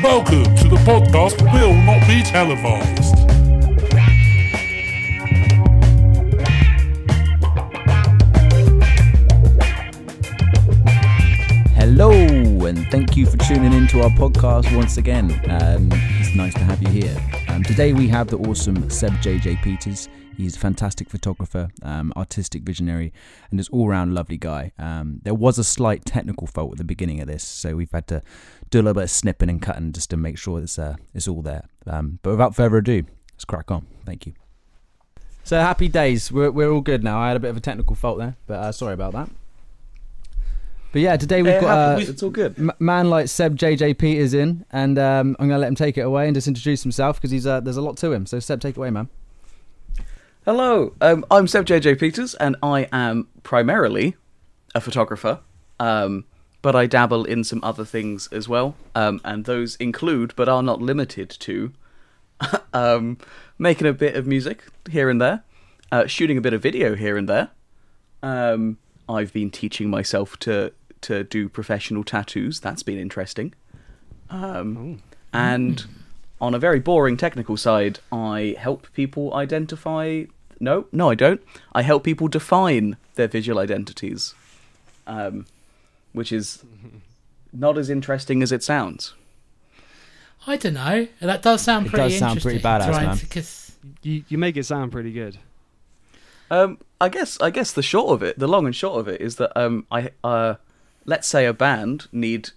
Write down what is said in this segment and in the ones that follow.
Welcome to the podcast Will Not Be Televised. Hello, and thank you for tuning in to our podcast once again. Um, it's nice to have you here. Um, today we have the awesome Seb JJ Peters. He's a fantastic photographer, um, artistic visionary, and just all round lovely guy. Um, there was a slight technical fault at the beginning of this, so we've had to do a little bit of snipping and cutting just to make sure it's, uh, it's all there. Um, but without further ado, let's crack on. Thank you. So happy days. We're, we're all good now. I had a bit of a technical fault there, but uh, sorry about that. But yeah, today we've Yeah, got uh, it's all good. m- man like Seb JJ Peters in, and um, I'm gonna let him take it away and just introduce himself because he's uh, there's a lot to him. So Seb, take it away, man. Hello, um, I'm Seb JJ Peters, and I am primarily a photographer, um, but I dabble in some other things as well, um, and those include, but are not limited to, um, making a bit of music here and there, uh, shooting a bit of video here and there. Um, I've been teaching myself to to do professional tattoos. That's been interesting. Um, and on a very boring technical side, I help people identify. No, no, I don't. I help people define their visual identities, um, which is not as interesting as it sounds. I don't know. That does sound It pretty does sound interesting. pretty badass, trying man. 'cause- You you make it sound pretty good. Um, I guess I guess the short of it, the long and short of it, is that um, I uh, let's say a band need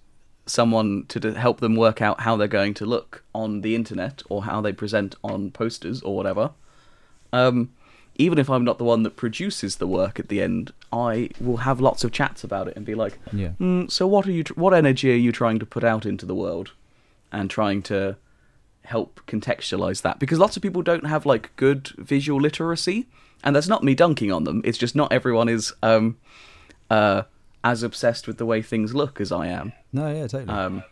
someone to d- help them work out how they're going to look on the internet or how they present on posters or whatever. Um, even if I'm not the one that produces the work at the end, I will have lots of chats about it and be like, Yeah. "Hmm, so what are you? Tr- what energy are you trying to put out into the world, and trying to help contextualize that? Because lots of people don't have like good visual literacy, and that's not me dunking on them. It's just not everyone is um, uh, as obsessed with the way things look as I am. No, yeah, totally. Um,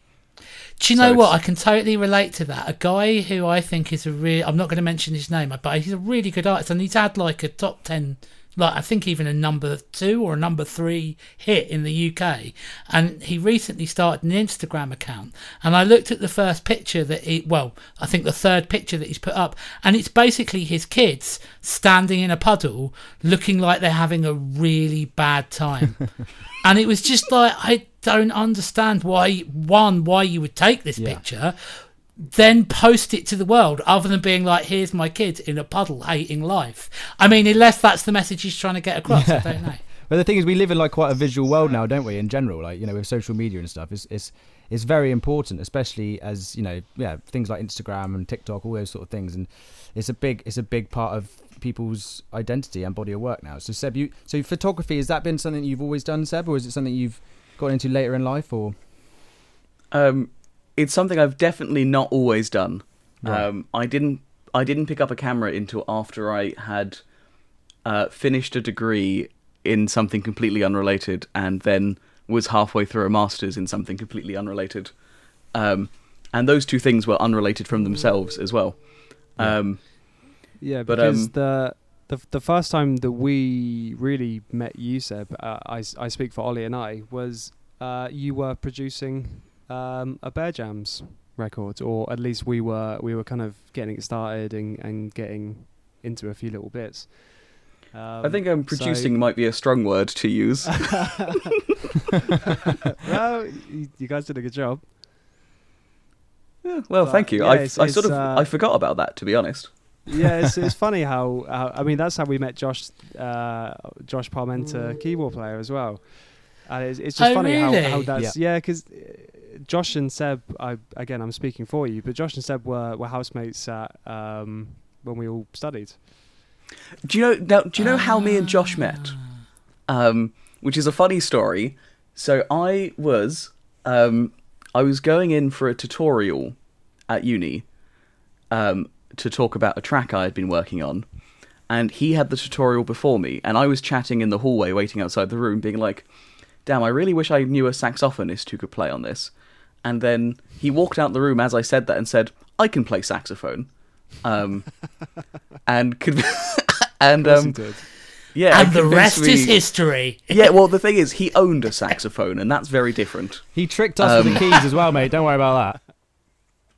Do you So know what? I can totally relate to that. A guy who I think is a real. I'm not going to mention his name, but he's a really good artist, and he's had like a top ten, like I think even a number two or a number three hit in the UK. And he recently started an Instagram account, and I looked at the first picture that he, well, I think the third picture that he's put up, and it's basically his kids standing in a puddle, looking like they're having a really bad time. and it was just like I don't understand why one why you would take this Yeah. picture then post it to the world other than being like here's my kid in a puddle hating life i mean unless that's the message he's trying to get across i don't know But the thing is, we live in like quite a visual world now, don't we? In general, like you know, with social media and stuff, it's it's it's very important, especially as you know, yeah, things like Instagram and TikTok, all those sort of things, and it's a big it's a big part of people's identity and body of work now. So Seb, you so photography has that been something you've always done, Seb, or is it something you've got into later in life, or um, it's something I've definitely not always done. Right. Um, I didn't I didn't pick up a camera until after I had uh, finished a degree in something completely unrelated, and then was halfway through a master's in something completely unrelated. Um, and those two things were unrelated from themselves as well. Um, Yeah, But, because um, the, the the first time that we really met you, Seb, uh, I I speak for Ollie and I, was uh, you were producing um, a Bear Jams record, or at least we were we were kind of getting it started and, and getting into a few little bits. Um, I think um, producing might be a strong word to use. well, you, you guys did a good job. Yeah, well, But, thank you. yeah, I, I sort of uh, I forgot about that to be honest. Yeah, it's, it's funny how, how I mean that's how we met Josh uh, Josh Parmenter, keyboard player as well. And it's, it's just Oh, funny how, how really? that's yeah, because Josh and Seb, I again I'm speaking for you, but Josh and Seb were, were housemates at um, when we all studied. Do you know? Now, do you know how me and Josh met? Um, which is a funny story. So I was, um, I was going in for a tutorial at uni, um, to talk about a track I had been working on, and he had the tutorial before me, and I was chatting in the hallway, waiting outside the room, being like, "Damn, I really wish I knew a saxophonist who could play on this." And then he walked out the room as I said that and said, "I can play saxophone," um, and could and Of course he um. Yeah, and the convinced rest is history. Yeah, well, the thing is, he owned a saxophone, and that's very different. He tricked us with Um, the keys as well, mate. Don't worry about that.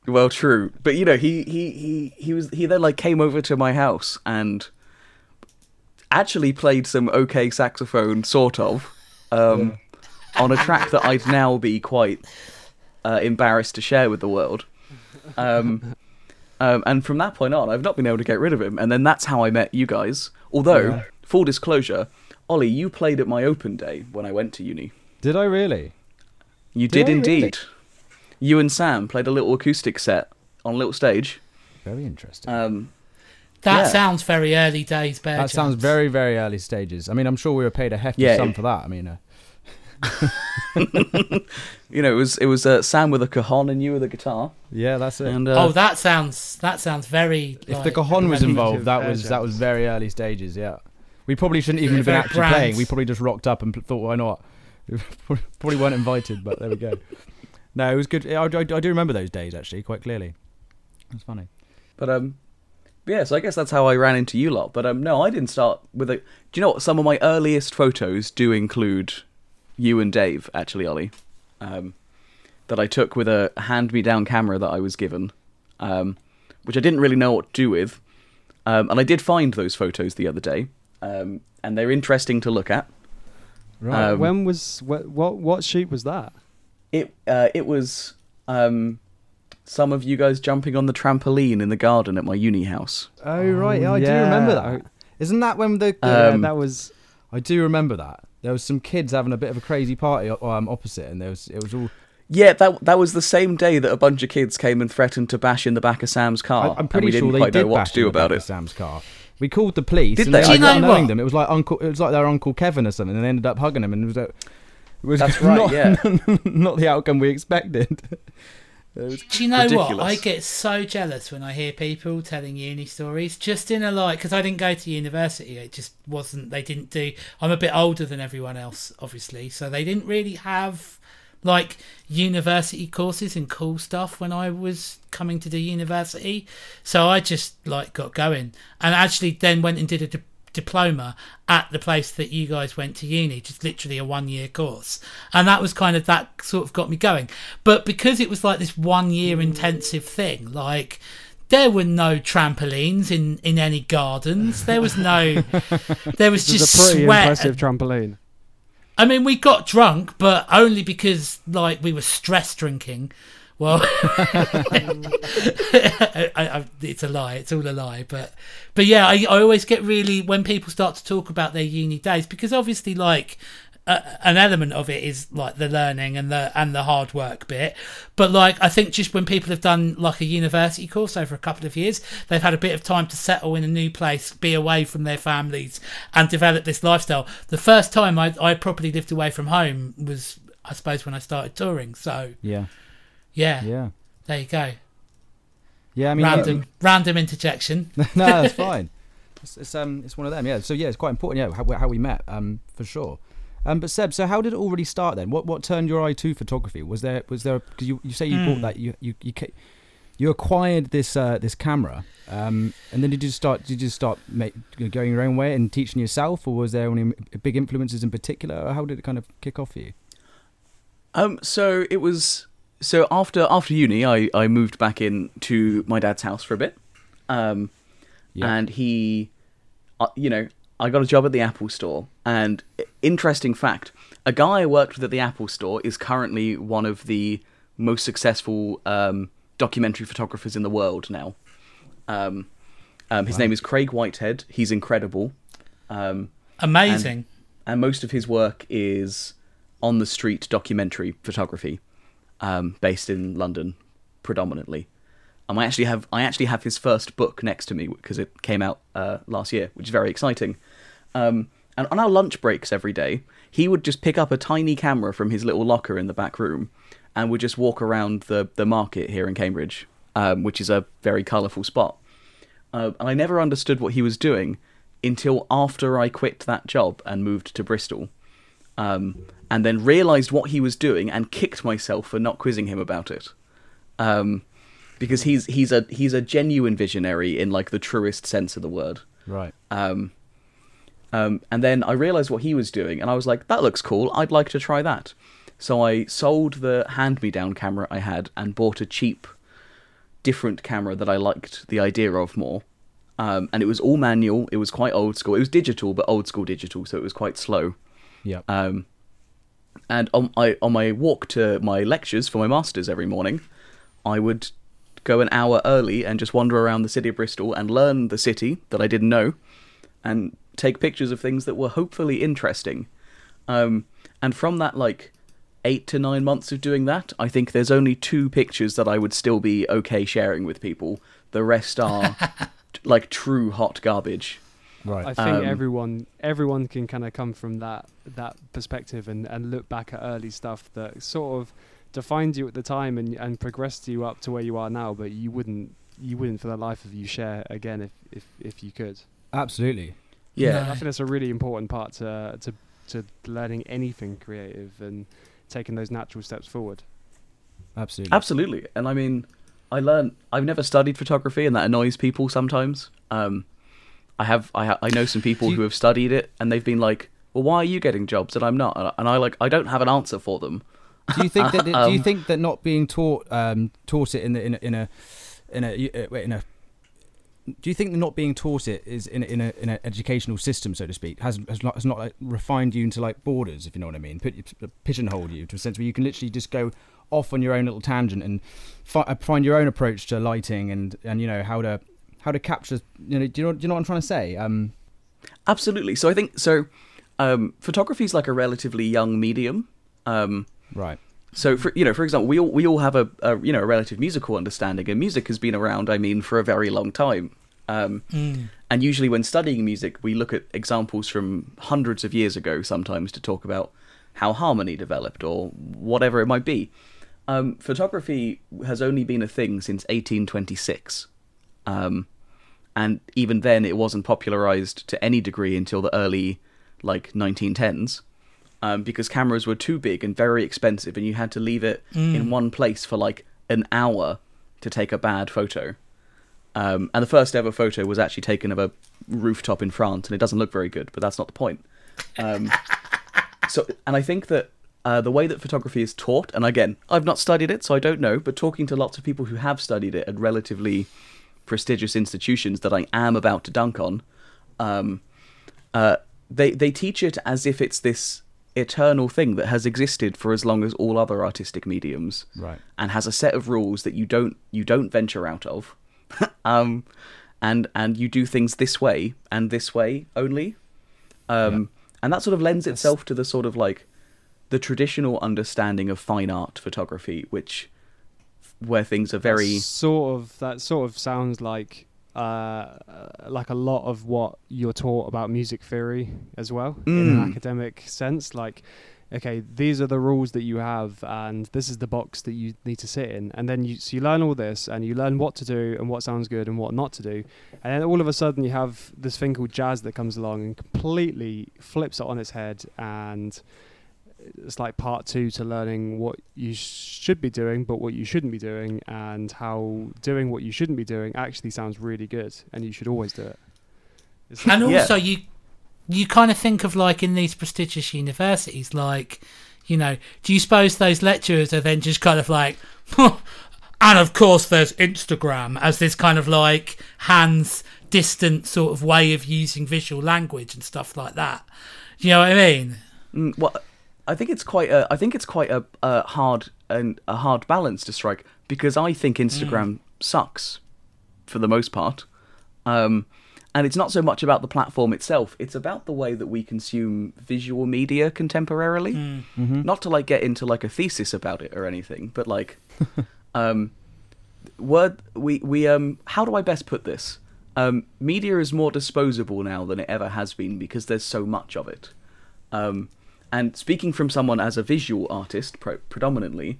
Well, true, but you know, he he he he was he then like came over to my house and actually played some okay saxophone, sort of, um, on a track that I'd now be quite uh, embarrassed to share with the world. Um, um, and from that point on, I've not been able to get rid of him. And then that's how I met you guys. Although, full disclosure, Ollie, you played at my open day when I went to uni. Did I really? You Did did, I indeed. really? You and Sam played a little acoustic set on a little stage. Very interesting. Um, That Yeah. sounds very early days, Bear that sounds very, very early stages. I mean, I'm sure we were paid a hefty Yeah, sum it- for that. I mean, uh, you know, it was it was uh, Sam with a cajon and you with a guitar. yeah, that's it. And uh, Oh, that sounds that sounds very. if like, the cajon was involved, that air was that was very early stages. Yeah, we probably shouldn't even have been actually grand. playing. We probably just rocked up and thought, why not? We probably weren't invited, but there we go. No, it was good. I, I, I do remember those days actually quite clearly. It's funny. but um, yeah. So I guess that's how I ran into you lot. But um, no, I didn't start with a. Do you know what? Some of my earliest photos do include you and Dave. Actually, Ollie, um, that I took with a hand-me-down camera that I was given, um, which I didn't really know what to do with. Um, and I did find those photos the other day, um, and they're interesting to look at. Right. Um, when was what, what what shoot was that? It uh, it was um, some of you guys jumping on the trampoline in the garden at my uni house. oh right, yeah, I do remember that. Isn't that when the, the yeah, Um, that was I do remember that. There was some kids having a bit of a crazy party um, opposite, and there was it was all. Yeah, that that was the same day that a bunch of kids came and threatened to bash in the back of Sam's car. I, I'm and pretty we didn't sure they quite did know what bash to do in the about back it. Sam's car. We called the police. Did and they? they? Do you not know knowing what? them. It was like uncle. It was like their uncle Kevin or something, and they ended up hugging him, and it was. A, it was That's right, Not, yeah. not the outcome we expected. It was- Do you know what? I get so jealous when I hear people telling uni stories. Just in a like, because I didn't go to university. It just wasn't. They didn't do. I'm a bit older than everyone else, obviously, so they didn't really have like university courses and cool stuff when I was coming to do university. So I just like got going, and actually then went and did a. Di- diploma at the place that you guys went to uni just literally a one year course and that was kind of that sort of got me going but because it was like this one year intensive thing like there were no trampolines in in any gardens there was no there was just a pretty sweat impressive trampoline. I mean, we got drunk, but only because like we were stress drinking. Well, I, I, it's a lie. It's all a lie. But, but yeah, I, I always get really when people start to talk about their uni days because obviously, like, uh, an element of it is like the learning and the and the hard work bit. But like, I think just when people have done like a university course over a couple of years, they've had a bit of time to settle in a new place, be away from their families, and develop this lifestyle. The first time I I properly lived away from home was, I suppose, when I started touring. So yeah, yeah, yeah, there you go. yeah. I mean, random random interjection. no, that's fine. It's, it's um, it's one of them. Yeah. So yeah, it's quite important. Yeah, how, how we met. Um, for sure. Um, but Seb, so how did it all really start then? What what turned your eye to photography? Was there was there because you, you say you Hmm. bought that you you you, ca- you acquired this uh, this camera, um, and then did you start did you start make, going your own way and teaching yourself, or was there any big influences in particular? Or how did it kind of kick off for you? Um, so it was so after after uni, I I moved back in to my dad's house for a bit, um, Yeah. and he, uh, you know, I got a job at the Apple Store. And interesting fact, a guy I worked with at the Apple Store is currently one of the most successful um, documentary photographers in the world now. Um, um, his name is Craig Whitehead. He's incredible. Um, Amazing. and most of his work is on the street documentary photography, um, based in London predominantly. Um, I actually have I actually have his first book next to me because it came out uh, last year, which is very exciting. Um, and on our lunch breaks every day, he would just pick up a tiny camera from his little locker in the back room, and would just walk around the the market here in Cambridge, um, which is a very colourful spot. Uh, and I never understood what he was doing until after I quit that job and moved to Bristol, um, and then realised what he was doing and kicked myself for not quizzing him about it, um, because he's he's a he's a genuine visionary in like the truest sense of the word. Right. Um, Um, and then I realized what he was doing, and I was like, that looks cool. I'd like to try that. So I sold the hand me down camera I had and bought a cheap, different camera that I liked the idea of more. Um, and it was all manual. It was quite old school. It was digital, but old school digital, so it was quite slow. Yeah. Um, and on my on my walk to my lectures for my masters every morning, I would go an hour early and just wander around the city of Bristol and learn the city that I didn't know, and take pictures of things that were hopefully interesting. Um, and from that, like eight to nine months of doing that, I think there's only two pictures that I would still be okay sharing with people. The rest are like true hot garbage. Right. I think Um, everyone everyone can kind of come from that that perspective and, and look back at early stuff that sort of defined you at the time and and progressed you up to where you are now, but you wouldn't you wouldn't for the life of you share again if if, if you could. Absolutely. Yeah, I think that's a really important part to to to learning anything creative and taking those natural steps forward. Absolutely. Absolutely. And I mean, I learned. I've never studied photography, and that annoys people sometimes. Um, I have. I ha- I know some people you- who have studied it, and they've been like, "Well, why are you getting jobs and I'm not?" And I like. I don't have an answer for them. do you think that do you Um, think that not being taught um, taught it in the, in a, in a in a uh, wait, in a do you think that not being taught it is in a, in a in an educational system, so to speak, has has not has not like, refined you into like borders, if you know what I mean, put you, pigeonholed you to a sense where you can literally just go off on your own little tangent and fi- uh, find your own approach to lighting and and you know how to how to capture you know do you know do you know what I'm trying to say? Um, Absolutely. So I think so. Um, photography is like a relatively young medium. Um, right. So, for you know, for example, we all we all have a, a you know a relative musical understanding, and music has been around. I mean, for a very long time. Um, And usually, when studying music, we look at examples from hundreds of years ago, sometimes to talk about how harmony developed or whatever it might be. Um, photography has only been a thing since 1826, um, and even then, it wasn't popularized to any degree until the early like 1910s um, because cameras were too big and very expensive, and you had to leave it in one place for like an hour to take a bad photo. Um, and the first ever photo was actually taken of a rooftop in France, and it doesn't look very good, but that's not the point. Um, so, and I think that uh, the way that photography is taught, and again, I've not studied it, so I don't know, but talking to lots of people who have studied it at relatively prestigious institutions that I am about to dunk on, um, uh, they they teach it as if it's this eternal thing that has existed for as long as all other artistic mediums, Right. and has a set of rules that you don't you don't venture out of, um, and and you do things this way and this way only, um, and that sort of lends itself to the sort of like the traditional understanding of fine art photography, which where things are very That's sort of that sort of sounds like uh, like a lot of what you're taught about music theory as well in an Mm. academic sense. Like, okay, these are the rules that you have, and this is the box that you need to sit in, and then you so you learn all this, and you learn what to do and what sounds good and what not to do, and then all of a sudden you have this thing called jazz that comes along and completely flips it on its head and it's like part two to learning what you should be doing, but what you shouldn't be doing, and how doing what you shouldn't be doing actually sounds really good, and you should always do it. It's And Yeah. also, you you kind of think of like in these prestigious universities, like you know, do you suppose those lecturers are then just kind of like, and of course there's Instagram as this kind of like hands distant sort of way of using visual language and stuff like that. Do You know what I mean? Mm, well, I think it's quite a. I think it's quite a, a hard and a hard balance to strike because I think Instagram sucks for the most part, um, and it's not so much about the platform itself. It's about the way that we consume visual media contemporarily. Not to like get into like a thesis about it or anything, but like, um, word we we um. How do I best put this? Um, media is more disposable now than it ever has been because there's so much of it. Um, and speaking from someone as a visual artist, pro- predominantly,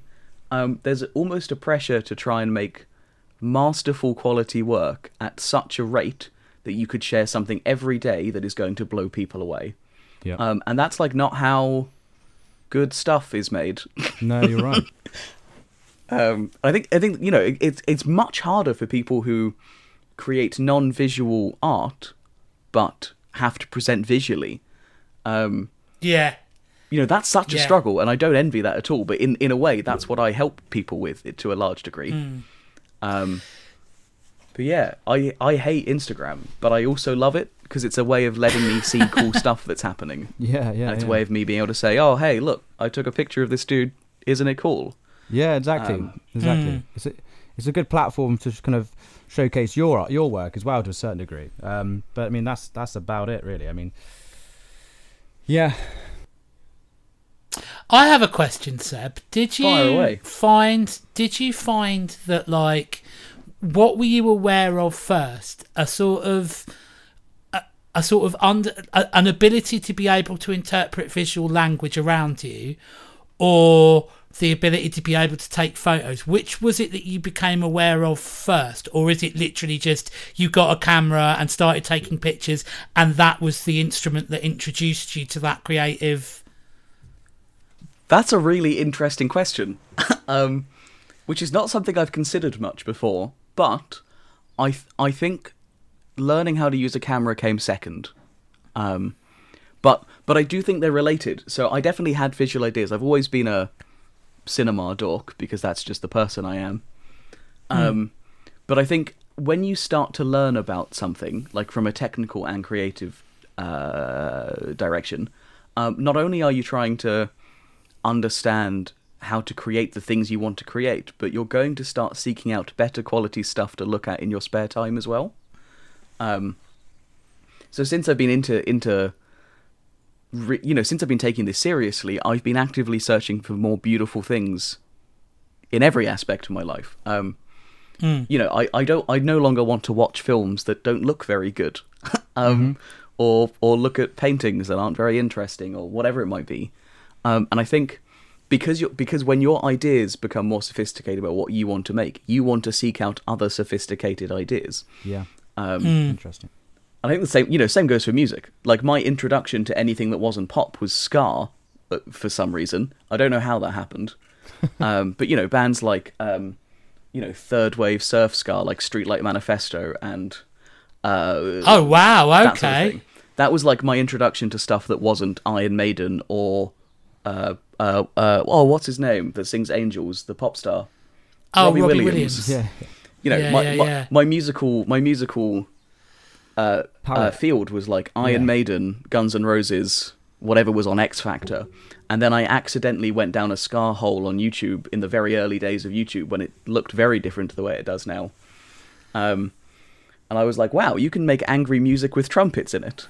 um, there's almost a pressure to try and make masterful quality work at such a rate that you could share something every day that is going to blow people away. Yeah. Um, and that's like not how good stuff is made. no, you're right. Um, I think I think you know it, it's it's much harder for people who create non-visual art, but have to present visually. Um, Yeah. You know that's such a struggle, and I don't envy that at all. But in in a way, that's what I help people with it to a large degree. Hmm. Um, but yeah, I I hate Instagram, but I also love it because it's a way of letting me see cool stuff that's happening. Yeah, yeah. and it's yeah. a way of me being able to say, "Oh, hey, look, I took a picture of this dude. Isn't it cool?" Yeah, exactly, Um, exactly. Mm. It's a it's a good platform to kind of showcase your your work as well to a certain degree. Um, but I mean, that's that's about it, really. I mean, yeah, I have a question, Seb. Did you find? Did you find that like what were you aware of first? A sort of a, a sort of under a, an ability to be able to interpret visual language around you, or the ability to be able to take photos. Which was it that you became aware of first, or is it literally just you got a camera and started taking pictures, and that was the instrument that introduced you to that creative? That's a really interesting question, um, which is not something I've considered much before. But I th- I think learning how to use a camera came second. Um, but but I do think they're related. So I definitely had visual ideas. I've always been a cinema dork because that's just the person I am. Um, but I think when you start to learn about something, like from a technical and creative uh, direction, um, not only are you trying to understand how to create the things you want to create, but you're going to start seeking out better quality stuff to look at in your spare time as well. Um, so since I've been into into re- you know since I've been taking this seriously, I've been actively searching for more beautiful things in every aspect of my life. Um, You know, I, I don't I no longer want to watch films that don't look very good, um, or or look at paintings that aren't very interesting, or whatever it might be. Um, and I think because you because when your ideas become more sophisticated about what you want to make, you want to seek out other sophisticated ideas. yeah, Um, interesting. I think the same, you know, same goes for music. Like my introduction to anything that wasn't pop was ska, uh, for some reason. I don't know how that happened. um, but you know, bands like, um, you know, third wave surf ska, like Streetlight Manifesto, and uh, Oh wow! that sort of Okay. thing. That was like my introduction to stuff that wasn't Iron Maiden or, uh, uh, uh, oh, what's his name that sings Angels, the pop star. oh, Robbie Robbie, Williams. Williams. Yeah, You know, Yeah, my, yeah, my, yeah. my musical, my musical uh, uh, field was like Iron Yeah. Maiden, Guns N' Roses, whatever was on X Factor, and then I accidentally went down a ska hole on YouTube in the very early days of YouTube when it looked very different to the way it does now. Um, and I was like, wow, you can make angry music with trumpets in it.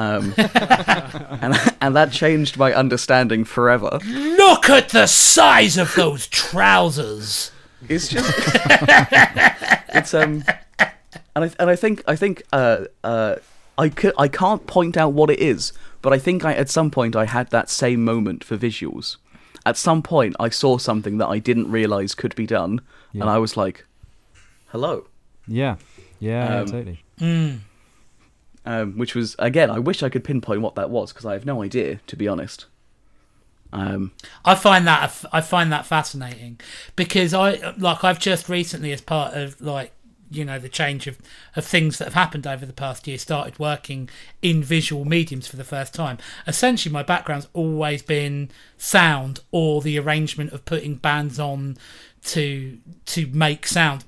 Um, and and that changed my understanding forever. Look at the size of those trousers. It's just it's um and I and I think I think uh uh I c- I can't point out what it is, but I think I at some point I had that same moment for visuals. At some point I saw something that I didn't realize could be done Yeah. and I was like hello. yeah, yeah, yeah, Um, totally. Um, which was again I wish I could pinpoint what that was because I have no idea to be honest. Um I find that I find that fascinating because I like I've just recently, as part of like you know the change of of things that have happened over the past year, started working in visual mediums for the first time. Essentially, my background's always been sound or the arrangement of putting bands on to to make sound.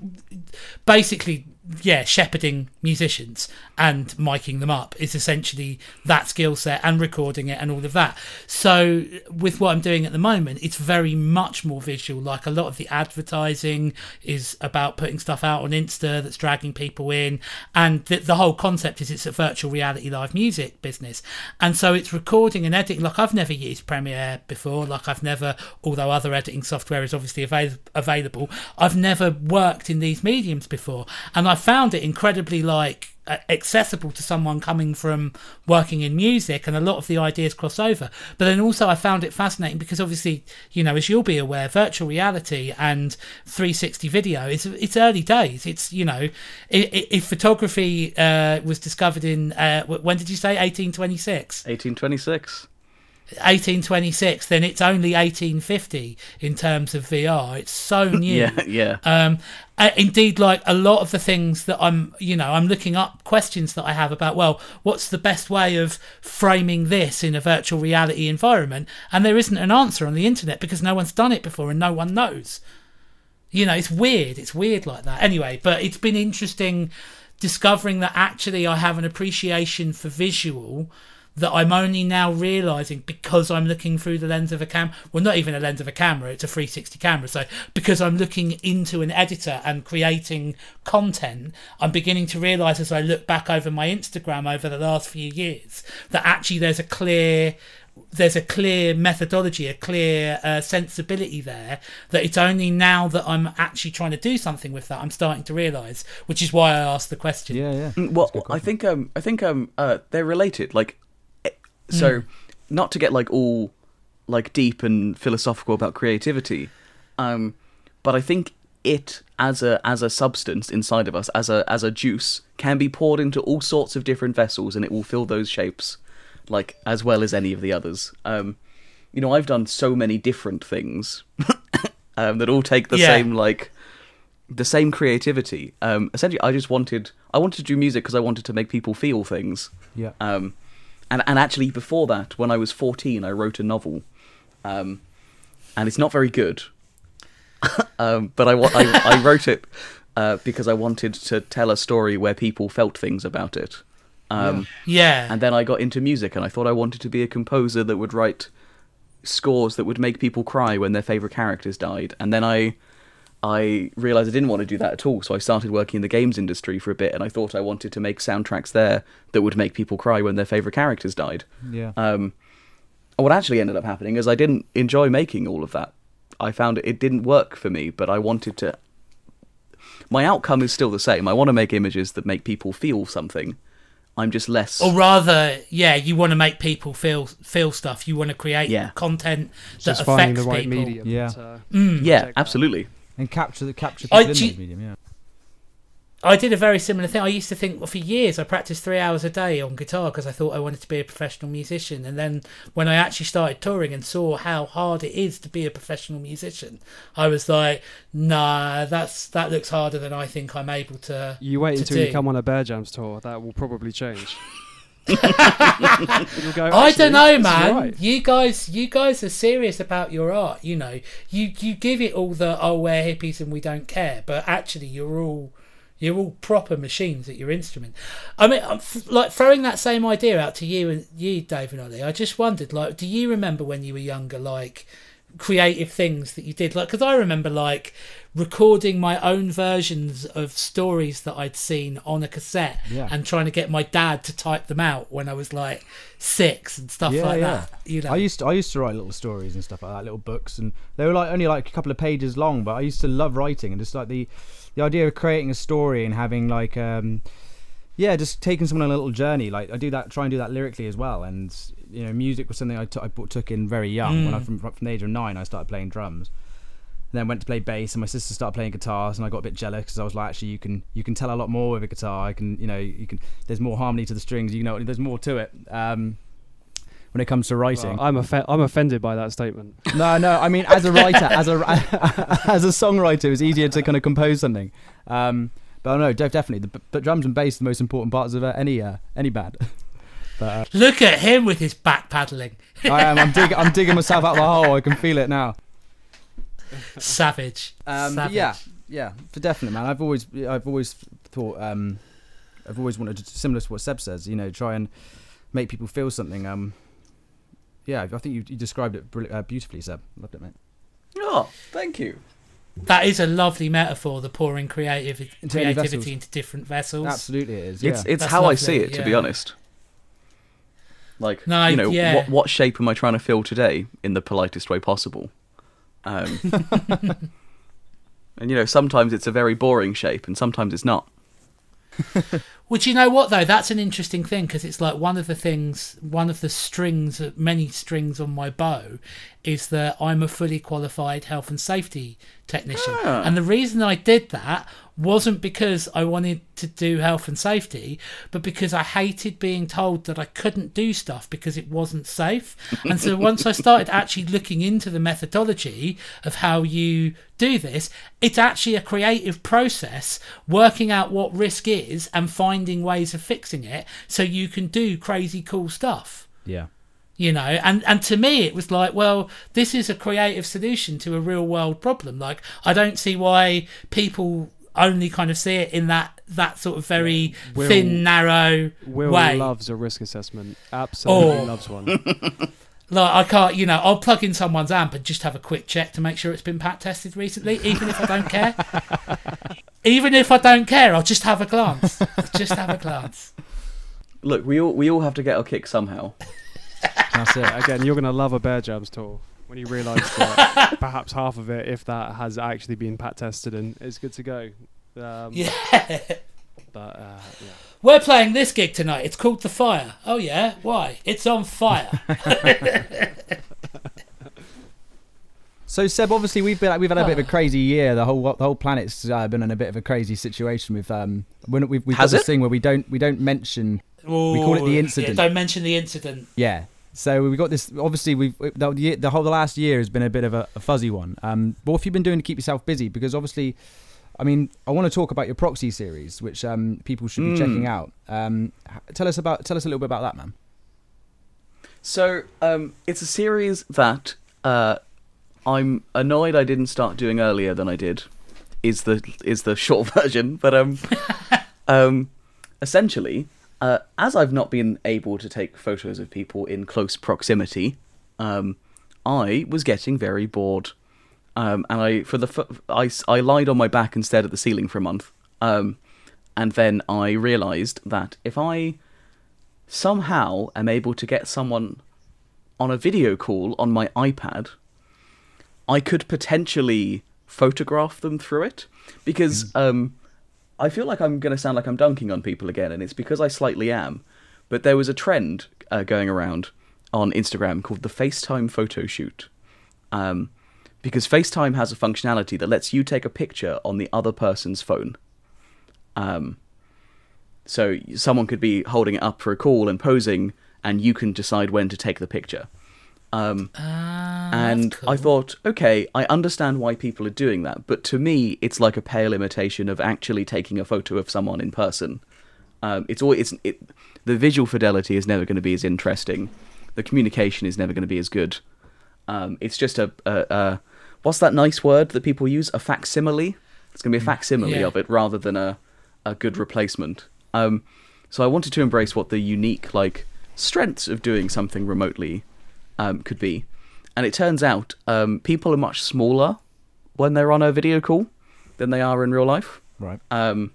Basically, yeah, shepherding musicians and miking them up is essentially that skill set and recording it and all of that. So with what I'm doing at the moment, it's very much more visual. Like a lot of the advertising is about putting stuff out on Insta that's dragging people in, and the, the whole concept is it's a virtual reality live music business, and so it's recording and editing. Like I've never used Premiere before. Like I've never, although other editing software is obviously avail- available, I've never worked in these mediums before, and I found it incredibly like uh, accessible to someone coming from working in music and a lot of the ideas cross over. But then also i found it fascinating because obviously you know as you'll be aware virtual reality and 360 video it's it's early days. It's you know if photography uh, was discovered in uh, when did you say? 1826 1826. 1826, then it's only 1850 in terms of VR. It's so new. Yeah, yeah. Um, uh, indeed, like a lot of the things that I'm, you know, I'm looking up questions that I have about, well, what's the best way of framing this in a virtual reality environment? And there isn't an answer on the internet because no one's done it before and no one knows. You know, it's weird. It's weird like that. Anyway, but it's been interesting discovering that actually I have an appreciation for visual that I'm only now realizing because I'm looking through the lens of a cam. Well, not even a lens of a camera; it's a 360 camera. So because I'm looking into an editor and creating content, I'm beginning to realize as I look back over my Instagram over the last few years that actually there's a clear there's a clear methodology, a clear uh, sensibility there. That it's only now that I'm actually trying to do something with that I'm starting to realise, which is why I asked the question. Yeah, yeah. Mm, Well, I think um, I think um, uh, they're related. Like, so not to get like all like deep and philosophical about creativity, um, but I think it as a as a substance inside of us, as a as a juice, can be poured into all sorts of different vessels, and it will fill those shapes, like as well as any of the others. Um, you know, I've done so many different things um, that all take the Yeah. same like the same creativity. Um, essentially, I just wanted I wanted to do music because I wanted to make people feel things. Yeah. Um, and and actually, before that, when I was fourteen, I wrote a novel, um, and it's not very good. um, but I, I I wrote it uh, because I wanted to tell a story where people felt things about it. Um, Yeah. and then I got into music, and I thought I wanted to be a composer that would write scores that would make people cry when their favorite characters died. And then I, I realized I didn't want to do that at all. So I started working in the games industry for a bit, and I thought I wanted to make soundtracks there that would make people cry when their favorite characters died. Yeah. Um, what actually ended up happening is I didn't enjoy making all of that. I found it, it didn't work for me, but I wanted to. My outcome is still the same. I want to make images that make people feel something. I'm just less. or rather, yeah, you want to make people feel feel stuff. You want to create Yeah. content that Just finding affects the right people. medium. Yeah. to- Mm. yeah, absolutely. that. And capture the capture I people in do- those medium. Yeah. I did a very similar thing. I used to think well, for years I practiced three hours a day on guitar because I thought I wanted to be a professional musician. And then when I actually started touring and saw how hard it is to be a professional musician, I was like, nah, that's that looks harder than I think I'm able to. You wait to until do. you come on a Bear Jams tour. That will probably change. Go, I don't know, man. right." You guys, you guys are serious about your art. You know, you you give it all the oh we're hippies and we don't care, but actually you're all you're all proper machines at your instrument. I mean, I'm f- like throwing that same idea out to you and you, Dave and Ollie. I just wondered, like, do you remember when you were younger, like creative things that you did? Like, because I remember like recording my own versions of stories that I'd seen on a cassette Yeah. and trying to get my dad to type them out when I was like six and stuff Yeah, like yeah. that. You know, I used to I used to write little stories and stuff like that, little books, and they were like only like a couple of pages long. But I used to love writing and just like the the idea of creating a story and having like um yeah, just taking someone on a little journey. Like I do that, try and do that lyrically as well. And you know, music was something I took- I took in very young. When I Mm. from from the age of nine, I started playing drums. And then went to play bass, and my sister started playing guitars, and I got a bit jealous because I was like, actually, you can you can tell a lot more with a guitar. I can, you know, you can. There's more harmony to the strings. You know, there's more to it. Um, when it comes to writing, Well, I'm offe- I'm offended by that statement. no, no. I mean, as a writer, as a as a songwriter, it's easier to kind of compose something. Um, but no, de- definitely. The, but drums and bass are the most important parts of uh, any uh, any band. but uh, look at him with his back paddling, I am. I'm digging. I'm digging myself out the hole. I can feel it now. Savage. Um, savage. yeah, yeah, for definitely, man. I've always, I've always thought, um, I've always wanted to, similar to what Seb says, you know, try and make people feel something. Um, yeah, I think you, you described it uh, beautifully, Seb. Loved it, mate. Oh, thank you. That is a lovely metaphor. The pouring creative Into creativity into different vessels. Absolutely, it is. Yeah. It's it's That's how I see it, to be honest. Like No, you know, yeah. what what shape am I trying to fill today in the politest way possible? Um, and you know, sometimes it's a very boring shape, and sometimes it's not. Which you know what though, that's an interesting thing because it's like one of the things, one of the strings, many strings on my bow, is that I'm a fully qualified health and safety technician, Ah. and the reason I did that wasn't because I wanted to do health and safety, but because I hated being told that I couldn't do stuff because it wasn't safe. And so once I started actually looking into the methodology of how you do this, it's actually a creative process working out what risk is and finding ways of fixing it so you can do crazy cool stuff Yeah. you know and and to me it was like well this is a creative solution to a real world problem like i don't see why people only kind of see it in that that sort of very Will- thin narrow Will way loves a risk assessment. Absolutely Oh. loves one. like i can't you know i'll plug in someone's amp and just have a quick check to make sure it's been PAT tested recently even if i don't care even if i don't care i'll just have a glance just have a glance Look, we all we all have to get our kick somehow. That's it. Again, you're going to love a Bear Jams tour when you realise that perhaps half of it, if that, has actually been PAT tested and is good to go. Um, yeah But uh, yeah. we're playing this gig tonight it's called the fire oh yeah why it's on fire So Seb, obviously we've been we've had a bit of a crazy year. The whole the whole planet's uh, been in a bit of a crazy situation with um. When we've we've got Has this it? thing where we don't we don't mention we call it the incident. Yeah, don't mention the incident. Yeah. So we've got this. Obviously, we've the, the whole the last year has been a bit of a, a fuzzy one. Um, but what have you been doing to keep yourself busy? Because obviously, I mean, I want to talk about your proxy series, which um, people should be Mm. checking out. Um, tell us about tell us a little bit about that, man. So, um, it's a series that uh, I'm annoyed I didn't start doing earlier than I did. Is the is the short version, but um, um, essentially, uh, as I've not been able to take photos of people in close proximity, um, I was getting very bored, um, and I for the f- I I lied on my back and stared at the ceiling for a month, um, and then I realised that if I somehow am able to get someone on a video call on my iPad, I could potentially photograph them through it. Because um, I feel like I'm going to sound like I'm dunking on people again, and it's because I slightly am. But there was a trend uh, going around on Instagram called the FaceTime photo shoot. Um, because FaceTime has a functionality that lets you take a picture on the other person's phone. Um, so someone could be holding it up for a call and posing, and you can decide when to take the picture. Um, Ah, and that's I thought, okay, I understand why people are doing that, but to me, it's like a pale imitation of actually taking a photo of someone in person. Um, it's always it's, it, the visual fidelity is never going to be as interesting. The communication is never going to be as good. Um, it's just a, a, a what's that nice word that people use? A facsimile. It's going to be a facsimile Yeah. of it rather than a a good replacement. Um, so I wanted to embrace what the unique like strengths of doing something remotely um, could be. And it turns out um, people are much smaller when they're on a video call than they are in real life. Right. Um,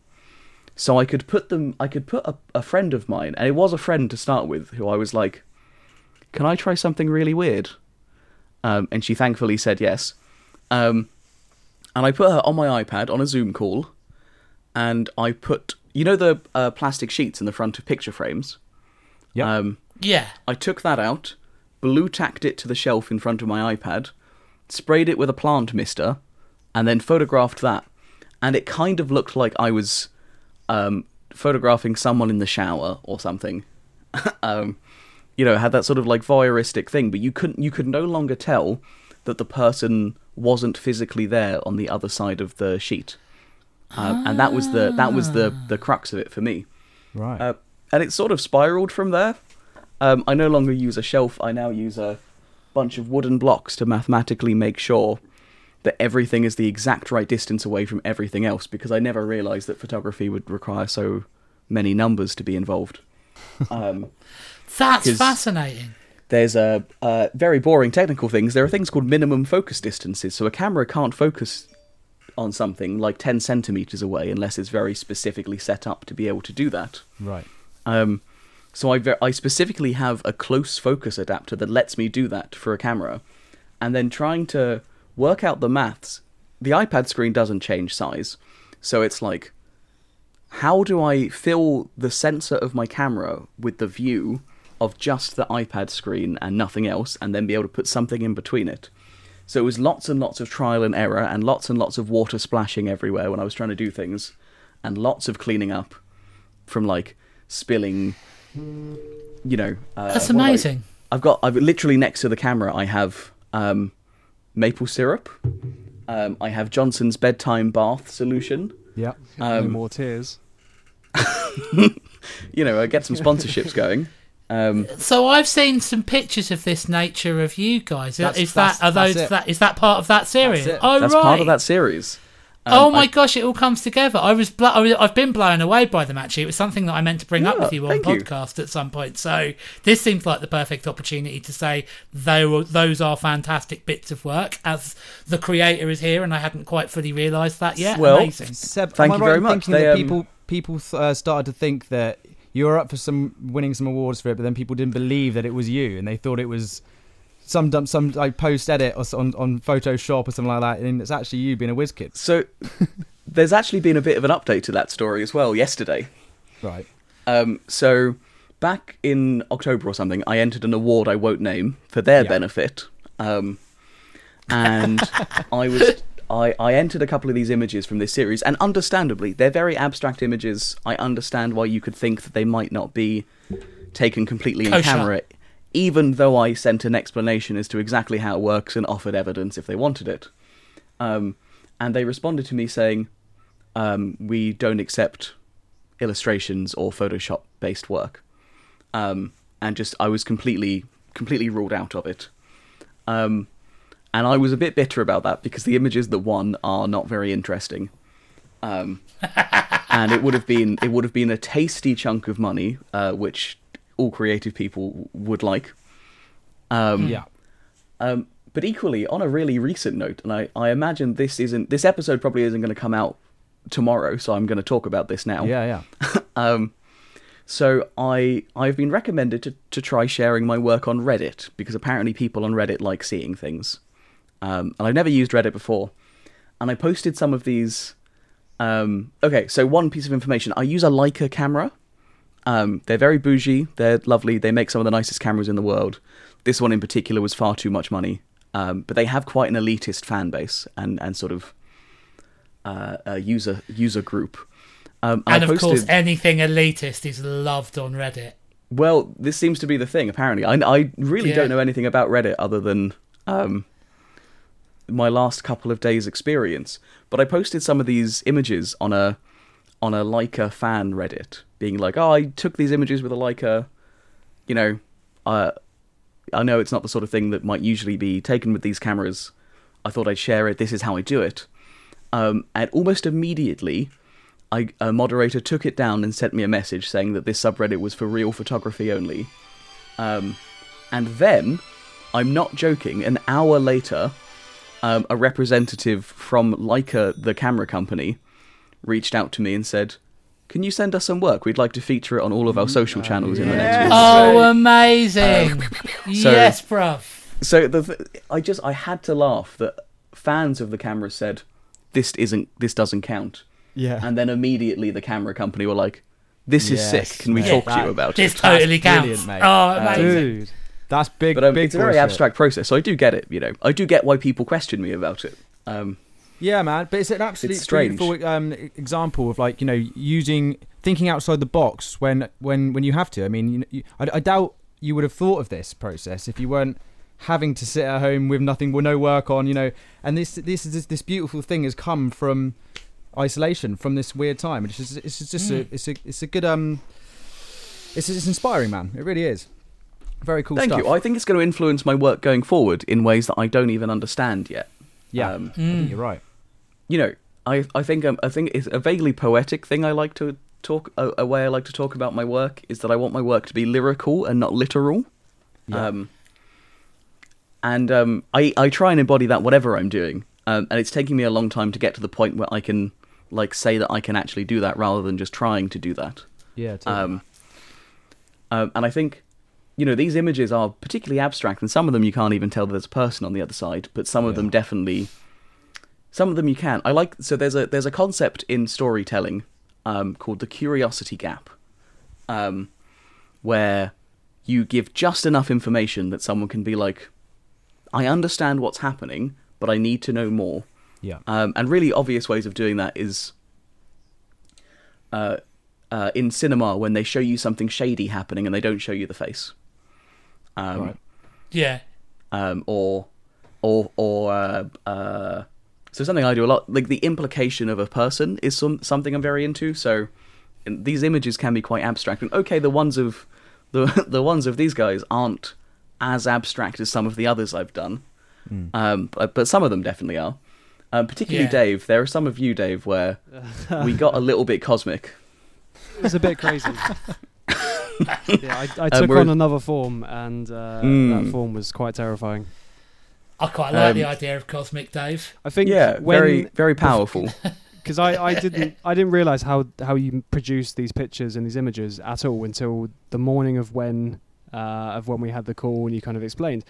so I could put them. I could put a, a friend of mine, and it was a friend to start with, who I was like, "Can I try something really weird?" Um, and she thankfully said yes. Um, and I put her on my iPad on a Zoom call, and I put you know the uh, plastic sheets in the front of picture frames. Yep. Um, Yeah. I took that out, blue tacked it to the shelf in front of my iPad, sprayed it with a plant mister, and then photographed that. And it kind of looked like I was um, photographing someone in the shower or something. um, you know, had that sort of like voyeuristic thing, but you couldn't you could no longer tell that the person wasn't physically there on the other side of the sheet. Um, and that was the that was the the crux of it for me. Right. Uh, and it sort of spiraled from there. Um, I no longer use a shelf. I now use a bunch of wooden blocks to mathematically make sure that everything is the exact right distance away from everything else because I never realized that photography would require so many numbers to be involved. Um, That's 'Cause- fascinating. there's a uh, very boring technical things. There are things called minimum focus distances. So a camera can't focus on something like 10 centimeters away unless it's very specifically set up to be able to do that. right. Um, so I, ver- I specifically have a close focus adapter that lets me do that for a camera, and then trying to work out the maths. The iPad screen doesn't change size, so it's like, how do I fill the sensor of my camera with the view of just the iPad screen and nothing else, and then be able to put something in between it? So it was lots and lots of trial and error, and lots and lots of water splashing everywhere when I was trying to do things, and lots of cleaning up from like spilling. You know, uh, That's what I- amazing. I've got I've literally next to the camera I have um, maple syrup. Um, I have Johnson's bedtime bath solution. Yeah. no Um, more tears. You know, I get some sponsorships going. Um, So I've seen some pictures of this nature of you guys. That's- is that that's- are those that's it. that is that part of that series? it. Oh that's right. part of that series. Um, oh my I- gosh, it all comes together. I was, blo- I was, I've been blown away by them. Actually, it was something that I meant to bring up with you on thank you. podcast at some point. So this seems like the perfect opportunity to say they were, those are fantastic bits of work. As the creator is here, and I hadn't quite fully realised that yet. Well, Amazing. Seb, Thank am you right very much. Thinking They, that um, people people uh, started to think that you were up for some winning some awards for it, but then people didn't believe that it was you, and they thought it was some dumb- some like post edit or on on Photoshop or something like that, and it's actually you being a whiz kid. So there's actually been a bit of an update to that story as well yesterday. Right. Um, so back in October or something, I entered an award I won't name for their Yeah. benefit, um, and I was I, I entered a couple of these images from this series, and understandably, they're very abstract images. I understand why you could think that they might not be taken completely in Kosher. camera, even though I sent an explanation as to exactly how it works and offered evidence if they wanted it. Um, and they responded to me saying, um, "We don't accept illustrations or Photoshop based work," um, and just I was completely completely ruled out of it. Um, and I was a bit bitter about that because the images that won are not very interesting. Um, and it would have been it would have been a tasty chunk of money, uh, which all creative people would like. Um, Yeah. um, but equally, on a really recent note, and I, I imagine this isn't this episode probably isn't going to come out tomorrow, so I'm going to talk about this now. Yeah. Yeah. Um, so I I've been recommended to, to try sharing my work on Reddit because apparently people on Reddit like seeing things, um, and I've never used Reddit before, and I posted some of these. Um, okay, so one piece of information: I use a Leica camera. Um, they're very bougie. They're lovely. They make some of the nicest cameras in the world. This one in particular was far too much money, um, but they have quite an elitist fan base and and sort of uh, a user user group. Um, and I of course, anything elitist is loved on Reddit. well, this seems to be the thing. Apparently, I, I really Yeah. don't know anything about Reddit other than um, my last couple of days' experience. But I posted some of these images on a on a Leica fan Reddit, being like, "Oh, I took these images with a Leica. You know, uh, I know it's not the sort of thing that might usually be taken with these cameras. I thought I'd share it. This is how I do it." Um, and almost immediately, I, a moderator took it down and sent me a message saying that this subreddit was for real photography only. Um, and then, I'm not joking, an hour later, um, a representative from Leica, the camera company, reached out to me and said, Can you send us some work? We'd like to feature it on all of our social channels in the next week. Oh, amazing! Um, so- yes, bruv. So the th- I just I had to laugh that fans of the camera said this isn't this doesn't count, Yeah. and then immediately the camera company were like, "This is Yes, sick. Can we mate. talk to That- you about it? This totally counts. brilliant, mate. Oh, amazing. Dude. That's big. But um, big it's a very bullshit. abstract process, so I do get it. You know, I do get why people question me about it. Um, Yeah, man. But it's an absolute It's beautiful um, example of like you know using thinking outside the box when when when you have to. I mean, you, you, I, I doubt you would have thought of this process if you weren't having to sit at home with nothing, with no work on. You know, and this this is this beautiful thing has come from isolation from this weird time. It's just it's just a it's a it's a good um. It's it's inspiring, man. It really is. Very cool thank stuff. you. I think it's going to influence my work going forward in ways that I don't even understand yet. yeah, Um, I think you're right. You know, I I think um, I think it's a vaguely poetic thing I like to talk. A, a way I like to talk about my work is that I want my work to be lyrical and not literal. Yeah. Um, and um, I I try and embody that whatever I'm doing. Um, and it's taking me a long time to get to the point where I can like say that I can actually do that rather than just trying to do that. Yeah. Totally. Um, um, and I think, you know, these images are particularly abstract, and some of them you can't even tell that there's a person on the other side, but some of them definitely. Some of them you can. I like so there's a there's a concept in storytelling um, called the curiosity gap, um, where you give just enough information that someone can be like, I understand what's happening, but I need to know more. Yeah. Um, and really obvious ways of doing that is uh, uh, in cinema when they show you something shady happening and they don't show you the face. Um, Right. Yeah. um, or or or uh, uh, so something I do a lot. Like the implication of a person is some something I'm very into. So these images can be quite abstract. And okay, the ones of the the ones of these guys aren't as abstract as some of the others I've done. Um, but, but some of them definitely are. Um, particularly Yeah. Dave. There are some of you, Dave, where we got a little bit cosmic. It was a bit crazy. yeah, I, I Um, took whereas- on another form, and uh, Mm. that form was quite terrifying. I quite like the Um, idea of Cosmic Dave. I think Yeah, when, very very powerful. because I, I didn't I didn't realize how how you produce these pictures and these images at all until the morning of when uh, of when we had the call and you kind of explained.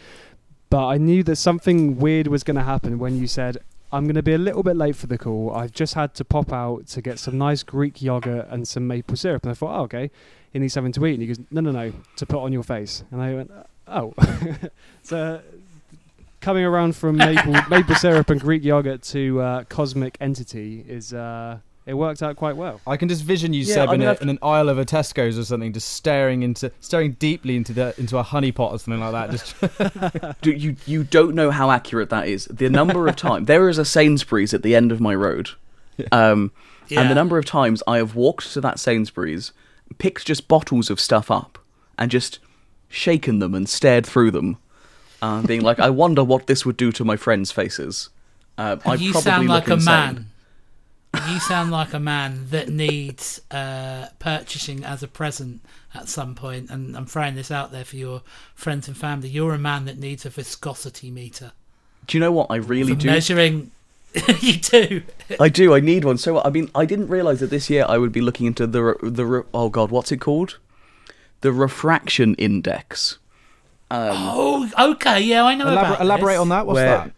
But I knew that something weird was going to happen when you said I'm going to be a little bit late for the call. I've just had to pop out to get some nice Greek yogurt and some maple syrup, and I thought, oh, okay, he needs something to eat. And he goes, no, no, no, to put on your face. And I went, oh, so coming around from maple maple syrup and Greek yogurt to uh, cosmic entity is uh, it worked out quite well. I can just vision you, Yeah, Seb, I in, mean, a, I've- in an aisle of a Tesco's or something, just staring into, staring deeply into the into a honey pot or something like that. Just Do you you don't know how accurate that is. The number of times there is a Sainsbury's at the end of my road, um, and the number of times I have walked to that Sainsbury's, picked just bottles of stuff up, and just shaken them and stared through them, uh, being like, "I wonder what this would do to my friends' faces." Uh, I you probably sound look like a insane. man. You sound like a man that needs uh, purchasing as a present at some point, and I'm throwing this out there for your friends and family. You're a man that needs a viscosity meter Do you know what I really do? measuring. you do. I do. I need one. So I mean, I didn't realize that this year I would be looking into the the re- oh god, what's it called? The refraction index. Um, Oh, okay. Yeah, I know elaborate, about elaborate this. on that. What's where- that?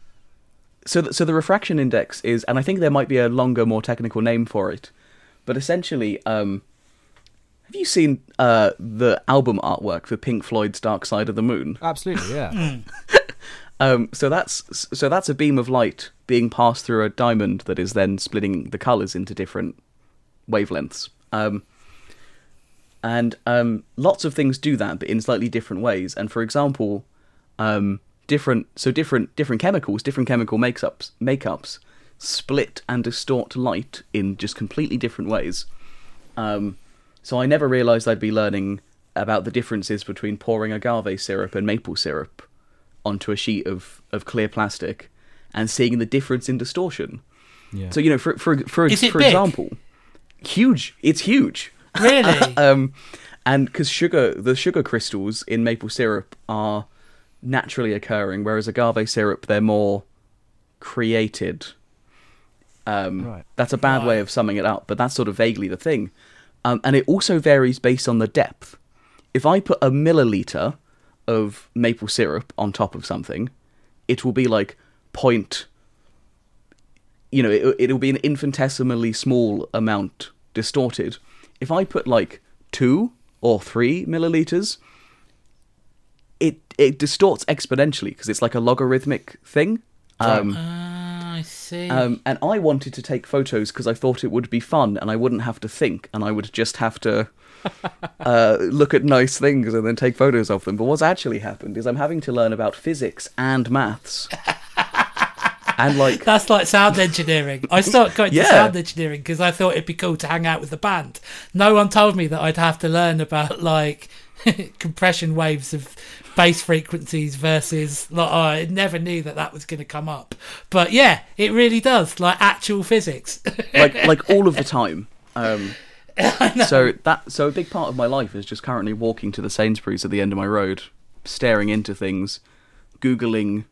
So, th- so the refraction index is, and I think there might be a longer, more technical name for it, but essentially, um, have you seen uh, the album artwork for Pink Floyd's Dark Side of the Moon? Absolutely, yeah. Um, so that's so that's a beam of light being passed through a diamond that is then splitting the colors into different wavelengths. Um, and um, lots of things do that, but in slightly different ways. And for example, um, different so different different chemicals, different chemical makeups makeups split and distort light in just completely different ways. Um, so I never realised I'd be learning about the differences between pouring agave syrup and maple syrup onto a sheet of, of clear plastic and seeing the difference in distortion. yeah. So you know, for for for, Is it for big? example, huge. It's huge. Really? Um, and because sugar, the sugar crystals in maple syrup are naturally occurring, whereas agave syrup they're more created. Um, Right. That's a bad way of summing it up, but that's sort of vaguely the thing. Um, and it also varies based on the depth. If I put a milliliter of maple syrup on top of something, it will be like point. You know, it, it'll be an infinitesimally small amount distorted. If I put like two or three milliliters, it it distorts exponentially because it's like a logarithmic thing. Um, Ah, I see. um, and I wanted to take photos because I thought it would be fun and I wouldn't have to think and I would just have to uh, look at nice things and then take photos of them. But what's actually happened is I'm having to learn about physics and maths. and like, That's like sound engineering. I started going Yeah. to sound engineering because I thought it'd be cool to hang out with the band. No one told me that I'd have to learn about like compression waves of bass frequencies versus like I never knew that that was going to come up. But yeah, it really does like actual physics. like, like all of the time. Um, so that so a big part of my life is just currently walking to the Sainsbury's at the end of my road, staring into things, googling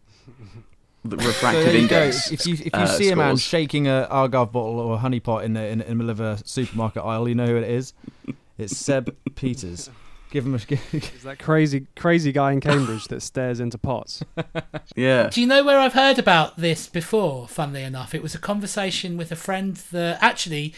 the So refractive there you go. If you if you uh, see a man scores. shaking a argov bottle or a honey pot in the in, in the middle of a supermarket aisle, you know who it is. It's Seb Peters. Give him a. Is that crazy crazy guy in Cambridge that stares into pots? yeah. Do you know where I've heard about this before? Funnily enough, it was a conversation with a friend that actually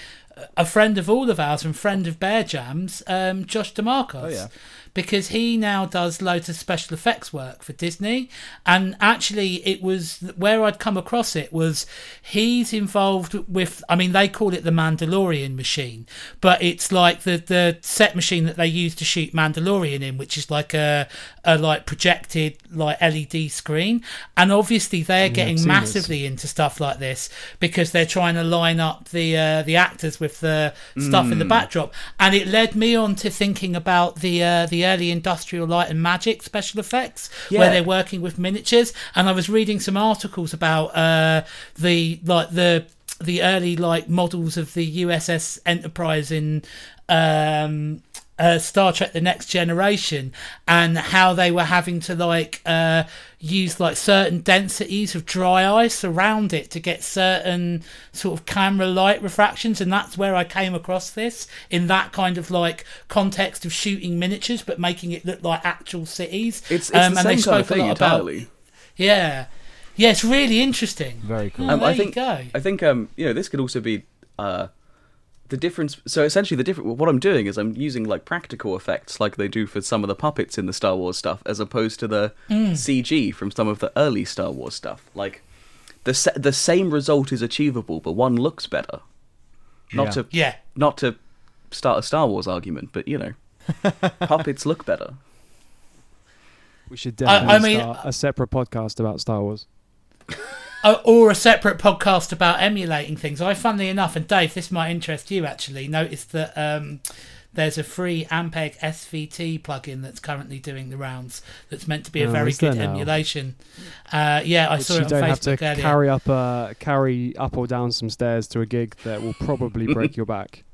a friend of all of ours and friend of Bear Jams, um, Josh DeMarcos. Oh, yeah. Because he now does loads of special effects work for Disney, and actually, it was where I'd come across it was he's involved with. I mean, they call it the Mandalorian machine, but it's like the the set machine that they use to shoot Mandalorian in, which is like a a like projected like LED screen, and obviously they're I've getting seen this. massively into stuff like this because they're trying to line up the uh, the actors with the stuff in the backdrop, and it led me on to thinking about the uh, the early Industrial Light and Magic special effects where they're working with miniatures, and I was reading some articles about uh, the like the the early like models of the USS Enterprise in um, uh, Star Trek: The Next Generation, and how they were having to like uh, use like certain densities of dry ice around it to get certain sort of camera light refractions, and that's where I came across this in that kind of like context of shooting miniatures but making it look like actual cities. It's, it's Um, the and they same kind of spoke a thing lot about- entirely. yeah, yeah, it's really interesting. Very cool. Oh, Um, there I think you go. I think um you know this could also be uh the difference. So essentially, the different what I'm doing is I'm using like practical effects like they do for some of the puppets in the Star Wars stuff, as opposed to the Mm. CG from some of the early Star Wars stuff. Like the sa- the same result is achievable, but one looks better. Not Yeah. to Yeah, not to start a Star Wars argument, but you know, puppets look better. We should I- I definitely mean- start a separate podcast about Star Wars. Uh, or a separate podcast about emulating things. I, funnily enough, and Dave, this might interest you actually, noticed that um, there's a free Ampeg SVT plugin that's currently doing the rounds that's meant to be a Oh, very good emulation. Uh, yeah, I Which saw you it on don't have Facebook to earlier. carry up uh, carry up or down some stairs to a gig that will probably break your back.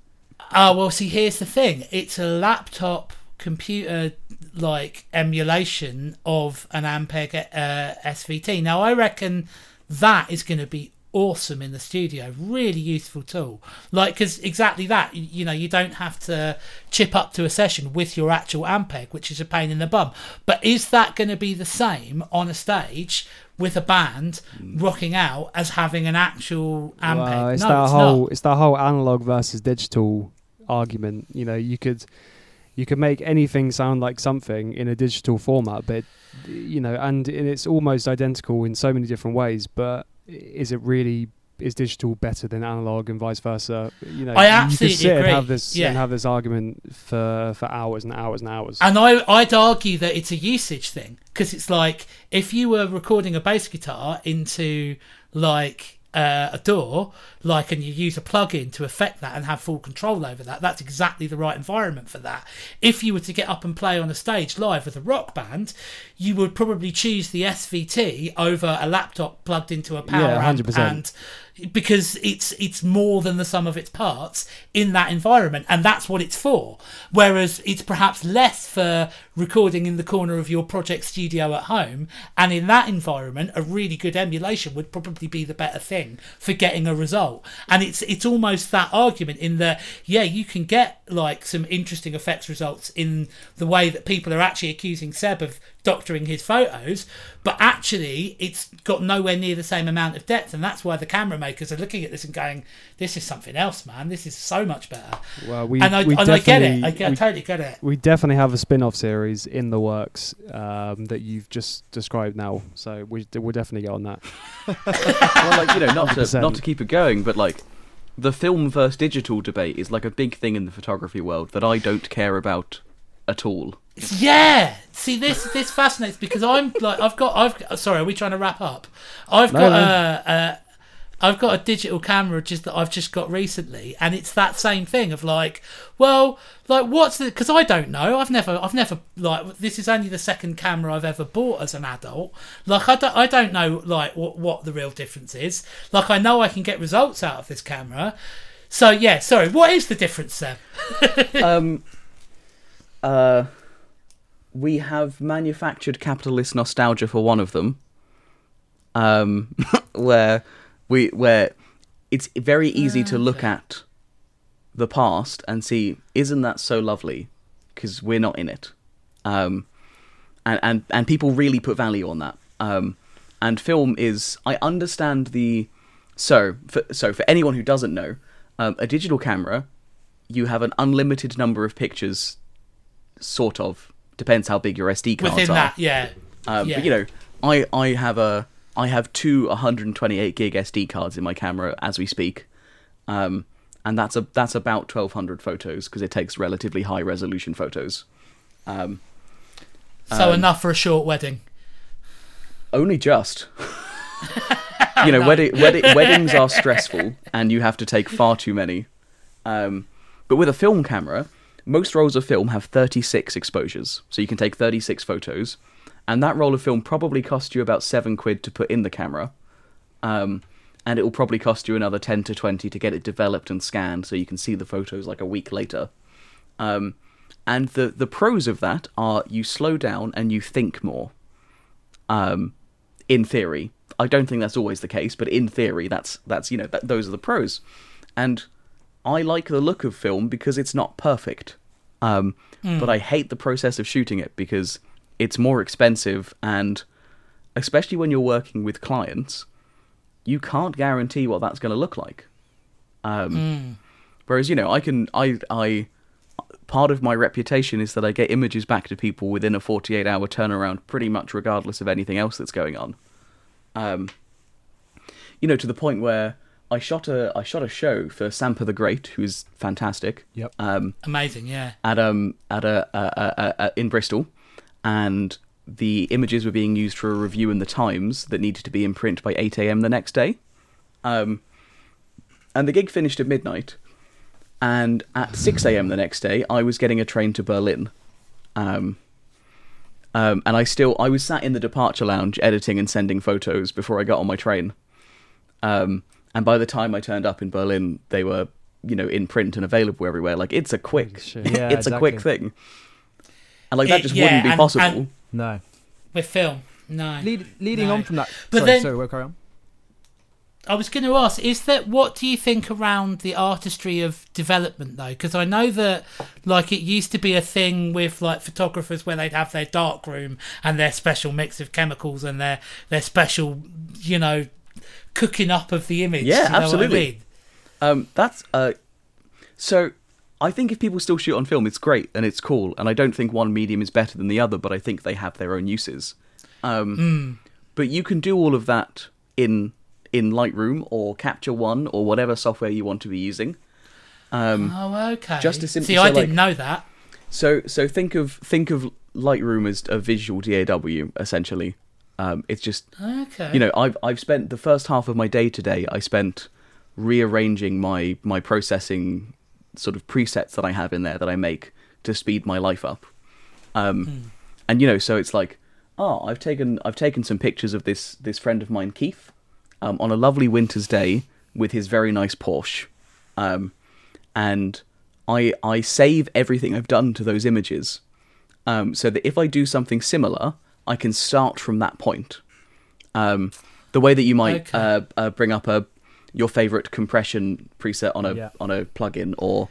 Oh well, see, here's the thing: it's a laptop computer like emulation of an Ampeg uh, SVT. Now, I reckon that is going to be awesome in the studio. Really useful tool. Like, because exactly that, you, you know, you don't have to chip up to a session with your actual Ampeg, which is a pain in the bum. But is that going to be the same on a stage? With a band mm. rocking out as having an actual Ampeg. Well, it's no, that it's whole not. it's that whole analog versus digital argument. You know, you could you can make anything sound like something in a digital format, but you know, and, it's almost identical in so many different ways. But is it really? Is digital better than analog and vice versa? You know, I you absolutely could sit agree. and have this Yeah. and have this argument for for hours and hours and hours. And I, I'd argue that it's a usage thing because it's like if you were recording a bass guitar into like uh, a DAW, like, and you use a plug-in to affect that and have full control over that, that's exactly the right environment for that. If you were to get up and play on a stage live with a rock band, you would probably choose the SVT over a laptop plugged into a power Yeah, amp 100%. and because it's it's more than the sum of its parts in that environment and that's what it's for. Whereas it's perhaps less for recording in the corner of your project studio at home and in that environment a really good emulation would probably be the better thing for getting a result. And it's it's almost that argument in that yeah you can get like some interesting effects results in the way that people are actually accusing Seb of doctoring his photos, but actually it's got nowhere near the same amount of depth, and that's why the camera makers are looking at this and going, "This is something else, man. This is so much better." well, we and I, we and I get it. I, get, I totally get it. we definitely have a spin-off series in the works um, that you've just described now. So we we'll definitely get on that. well, like you know, not to 100%. not to keep it going, but like the film versus digital debate is like a big thing in the photography world that I don't care about at all. Yeah. See, this this fascinates because I'm like I've got I've sorry. Are we trying to wrap up? I've No, got no. a, a I've got a digital camera just that I've just got recently, and it's that same thing of like, well, like what's the? Because I don't know. I've never, I've never like this is only the second camera I've ever bought as an adult. Like I don't, I don't know like what what the real difference is. Like I know I can get results out of this camera. So yeah, sorry. What is the difference, Seb? um, uh, we have manufactured capitalist nostalgia for one of them, um, where we where it's very easy to look at the past and see, isn't that so lovely? Because we're not in it, um, and and and people really put value on that. Um, and film is, I understand the so for, so for anyone who doesn't know, Um, a digital camera, you have an unlimited number of pictures, sort of. Depends how big your SD cards Within are. that, yeah. Um, yeah. But you know, I I have a I have two 128 gig SD cards in my camera as we speak, um, and that's a that's about 1200 photos because it takes relatively high resolution photos. Um, so enough for a short wedding. only just. you know, wedding, wedding, weddings are stressful, and you have to take far too many. Um, but with a film camera, most rolls of film have 36 exposures, so you can take 36 photos, and that roll of film probably cost you about seven quid to put in the camera, um, and it will probably cost you another 10 to 20 to get it developed and scanned, so you can see the photos like a week later. Um, and the the pros of that are you slow down and you think more. Um, in theory, I don't think that's always the case, but in theory, that's that's you know those are the pros. And I like the look of film because it's not perfect, um, but I hate the process of shooting it because it's more expensive and especially when you're working with clients, you can't guarantee what that's going to look like. Um, Whereas you know, I can I I part of my reputation is that I get images back to people within a 48 hour turnaround, pretty much regardless of anything else that's going on. Um, you know, to the point where I shot a I shot a show for Sampa the Great, who's fantastic. Yep. Um, Amazing, yeah. at um at a, a, a, a in Bristol, and the images were being used for a review in the Times that needed to be in print by 8 a.m. the next day. Um, and the gig finished at midnight, and at 6 a.m. the next day, I was getting a train to Berlin. Um, um, and I still I was sat in the departure lounge editing and sending photos before I got on my train. Um, and by the time I turned up in Berlin, they were you know in print and available everywhere. Like it's a quick. Yeah, it's a quick thing. And like that It- just yeah, wouldn't be and- possible. and- No. With film, no. Lead, leading No. on from that. But sorry, then- sorry, we'll carry on. I was going to ask, is that what do you think around the artistry of development though? Because I know that like it used to be a thing with like photographers where they'd have their dark room and their special mix of chemicals and their their special, you know, cooking up of the image. Yeah, you know what I absolutely. mean? Um, that's uh, so. I think if people still shoot on film, it's great and it's cool. And I don't think one medium is better than the other, but I think they have their own uses. Um, Hmm. But you can do all of that in in Lightroom or Capture One or whatever software you want to be using. Um, Oh, okay. Just to sim- See, so, I like- didn't know that. So so think of think of Lightroom as a visual DAW essentially. Um, it's just Okay. you know I've I've spent the first half of my day today. I spent rearranging my my processing sort of presets that I have in there that I make to speed my life up. Um, and you know so it's like oh I've taken I've taken some pictures of this this friend of mine Keith um, on a lovely winter's day with his very nice Porsche. Um, and I I save everything I've done to those images, um, so that if I do something similar, I can start from that point. Um, the way that you might Okay. uh, uh, bring up a your favorite compression preset on a Yeah. on a plugin, or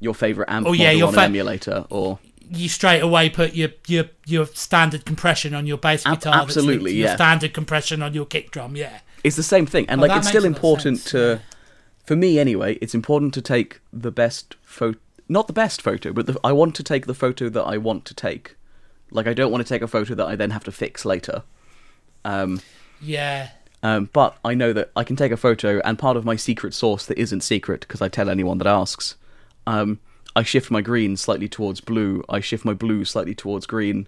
your favorite amp Oh, yeah, your on fa- an emulator, or you straight away put your your your standard compression on your bass guitar. absolutely, your yeah. standard compression on your kick drum. Yeah. it's the same thing. And Oh, like it's still makes a lot of important sense, to, yeah. for me anyway, it's important to take the best photo, not the best photo, but the, I want to take the photo that I want to take. Like I don't want to take a photo that I then have to fix later. Um, Yeah. Um, but I know that I can take a photo, and part of my secret sauce that isn't secret because I tell anyone that asks, um, I shift my green slightly towards blue. I shift my blue slightly towards green.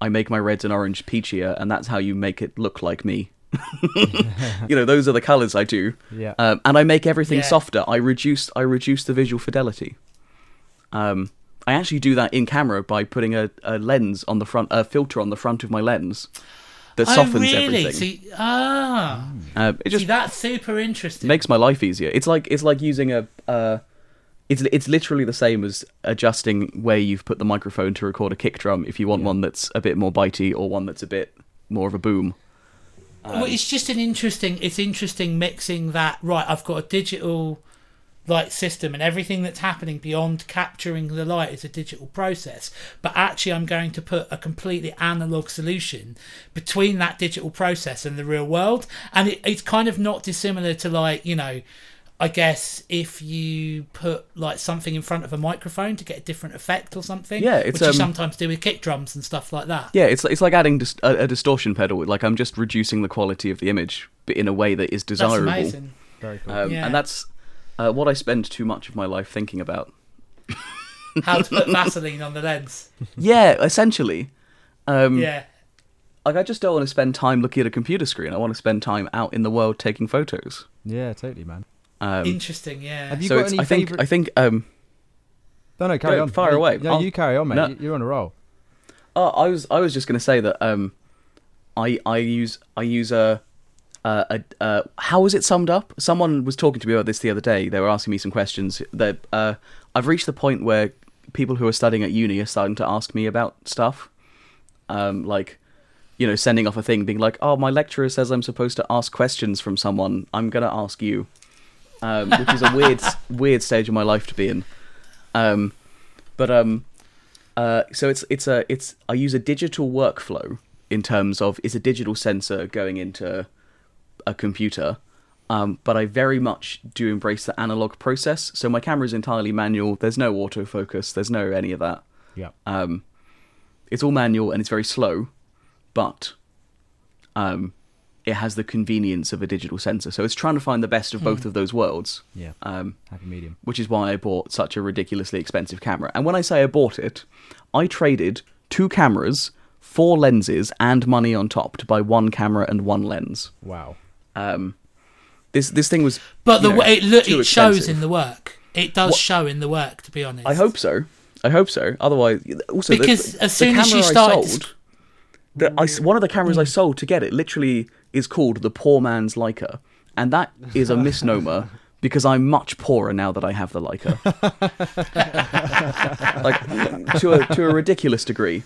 I make my reds and orange peachier, and that's how you make it look like me. you know, those are the colors I do. Yeah. Um, and I make everything Yeah. softer. I reduce I reduce the visual fidelity. Um, I actually do that in camera by putting a, a lens on the front, a filter on the front of my lens that softens oh, really? everything. See, ah, Uh, it just see, that's super interesting. makes my life easier. It's like it's like using a uh, it's it's literally the same as adjusting where you've put the microphone to record a kick drum. If you want Yeah. one that's a bit more bitey or one that's a bit more of a boom. well, it's just an interesting. It's interesting mixing that. Right, I've got a digital light system, and everything that's happening beyond capturing the light is a digital process. But actually, I'm going to put a completely analog solution between that digital process and the real world, and it, it's kind of not dissimilar to like you know. I guess if you put like something in front of a microphone to get a different effect or something. Yeah, it's, which you um, sometimes do with kick drums and stuff like that. Yeah, it's it's like adding dis- a, a distortion pedal. Like I'm just reducing the quality of the image, but in a way that is desirable. That's amazing. Very cool. Um, Yeah. And that's uh, what I spend too much of my life thinking about. How to put Vaseline on the lens. yeah, essentially. Um, Yeah. Like I just don't want to spend time looking at a computer screen. I want to spend time out in the world taking photos. yeah, totally, man. Um, Interesting, yeah. Have you so got any I think favorite? I think um, no, no, carry Go, on. fire No, away. No, I'll- you carry on, mate. No. You- You're on a roll. Oh, I was I was just going to say that um, I I use I use a, a, a how was it summed up? Someone was talking to me about this the other day. They were asking me some questions. That uh, I've reached the point where people who are studying at uni are starting to ask me about stuff, um, like you know, sending off a thing, being like, "Oh, my lecturer says I'm supposed to ask questions from someone. I'm gonna ask you," um, which is a weird weird stage of my life to be in. Um, but um, uh, so it's it's a it's I use a digital workflow in terms of is a digital sensor going into a computer, um, but I very much do embrace the analog process. So my camera is entirely manual. There's no autofocus. There's no any of that. Yeah. Um, it's all manual and it's very slow, but um, it has the convenience of a digital sensor. So it's trying to find the best of both of those worlds. Yeah. Um, Happy medium. which is why I bought such a ridiculously expensive camera. And when I say I bought it, I traded two cameras, four lenses, and money on top to buy one camera and one lens. Wow. Um, this this thing was, But the know, way it, look, it shows in the work. It does What- show in the work, to be honest. I hope so. I hope so. Otherwise, also Because the, as soon as you camera started- sold, the, I s one of the cameras I sold to get it literally is called the poor man's Leica, and that is a misnomer because I'm much poorer now that I have the Leica, like to a to a ridiculous degree.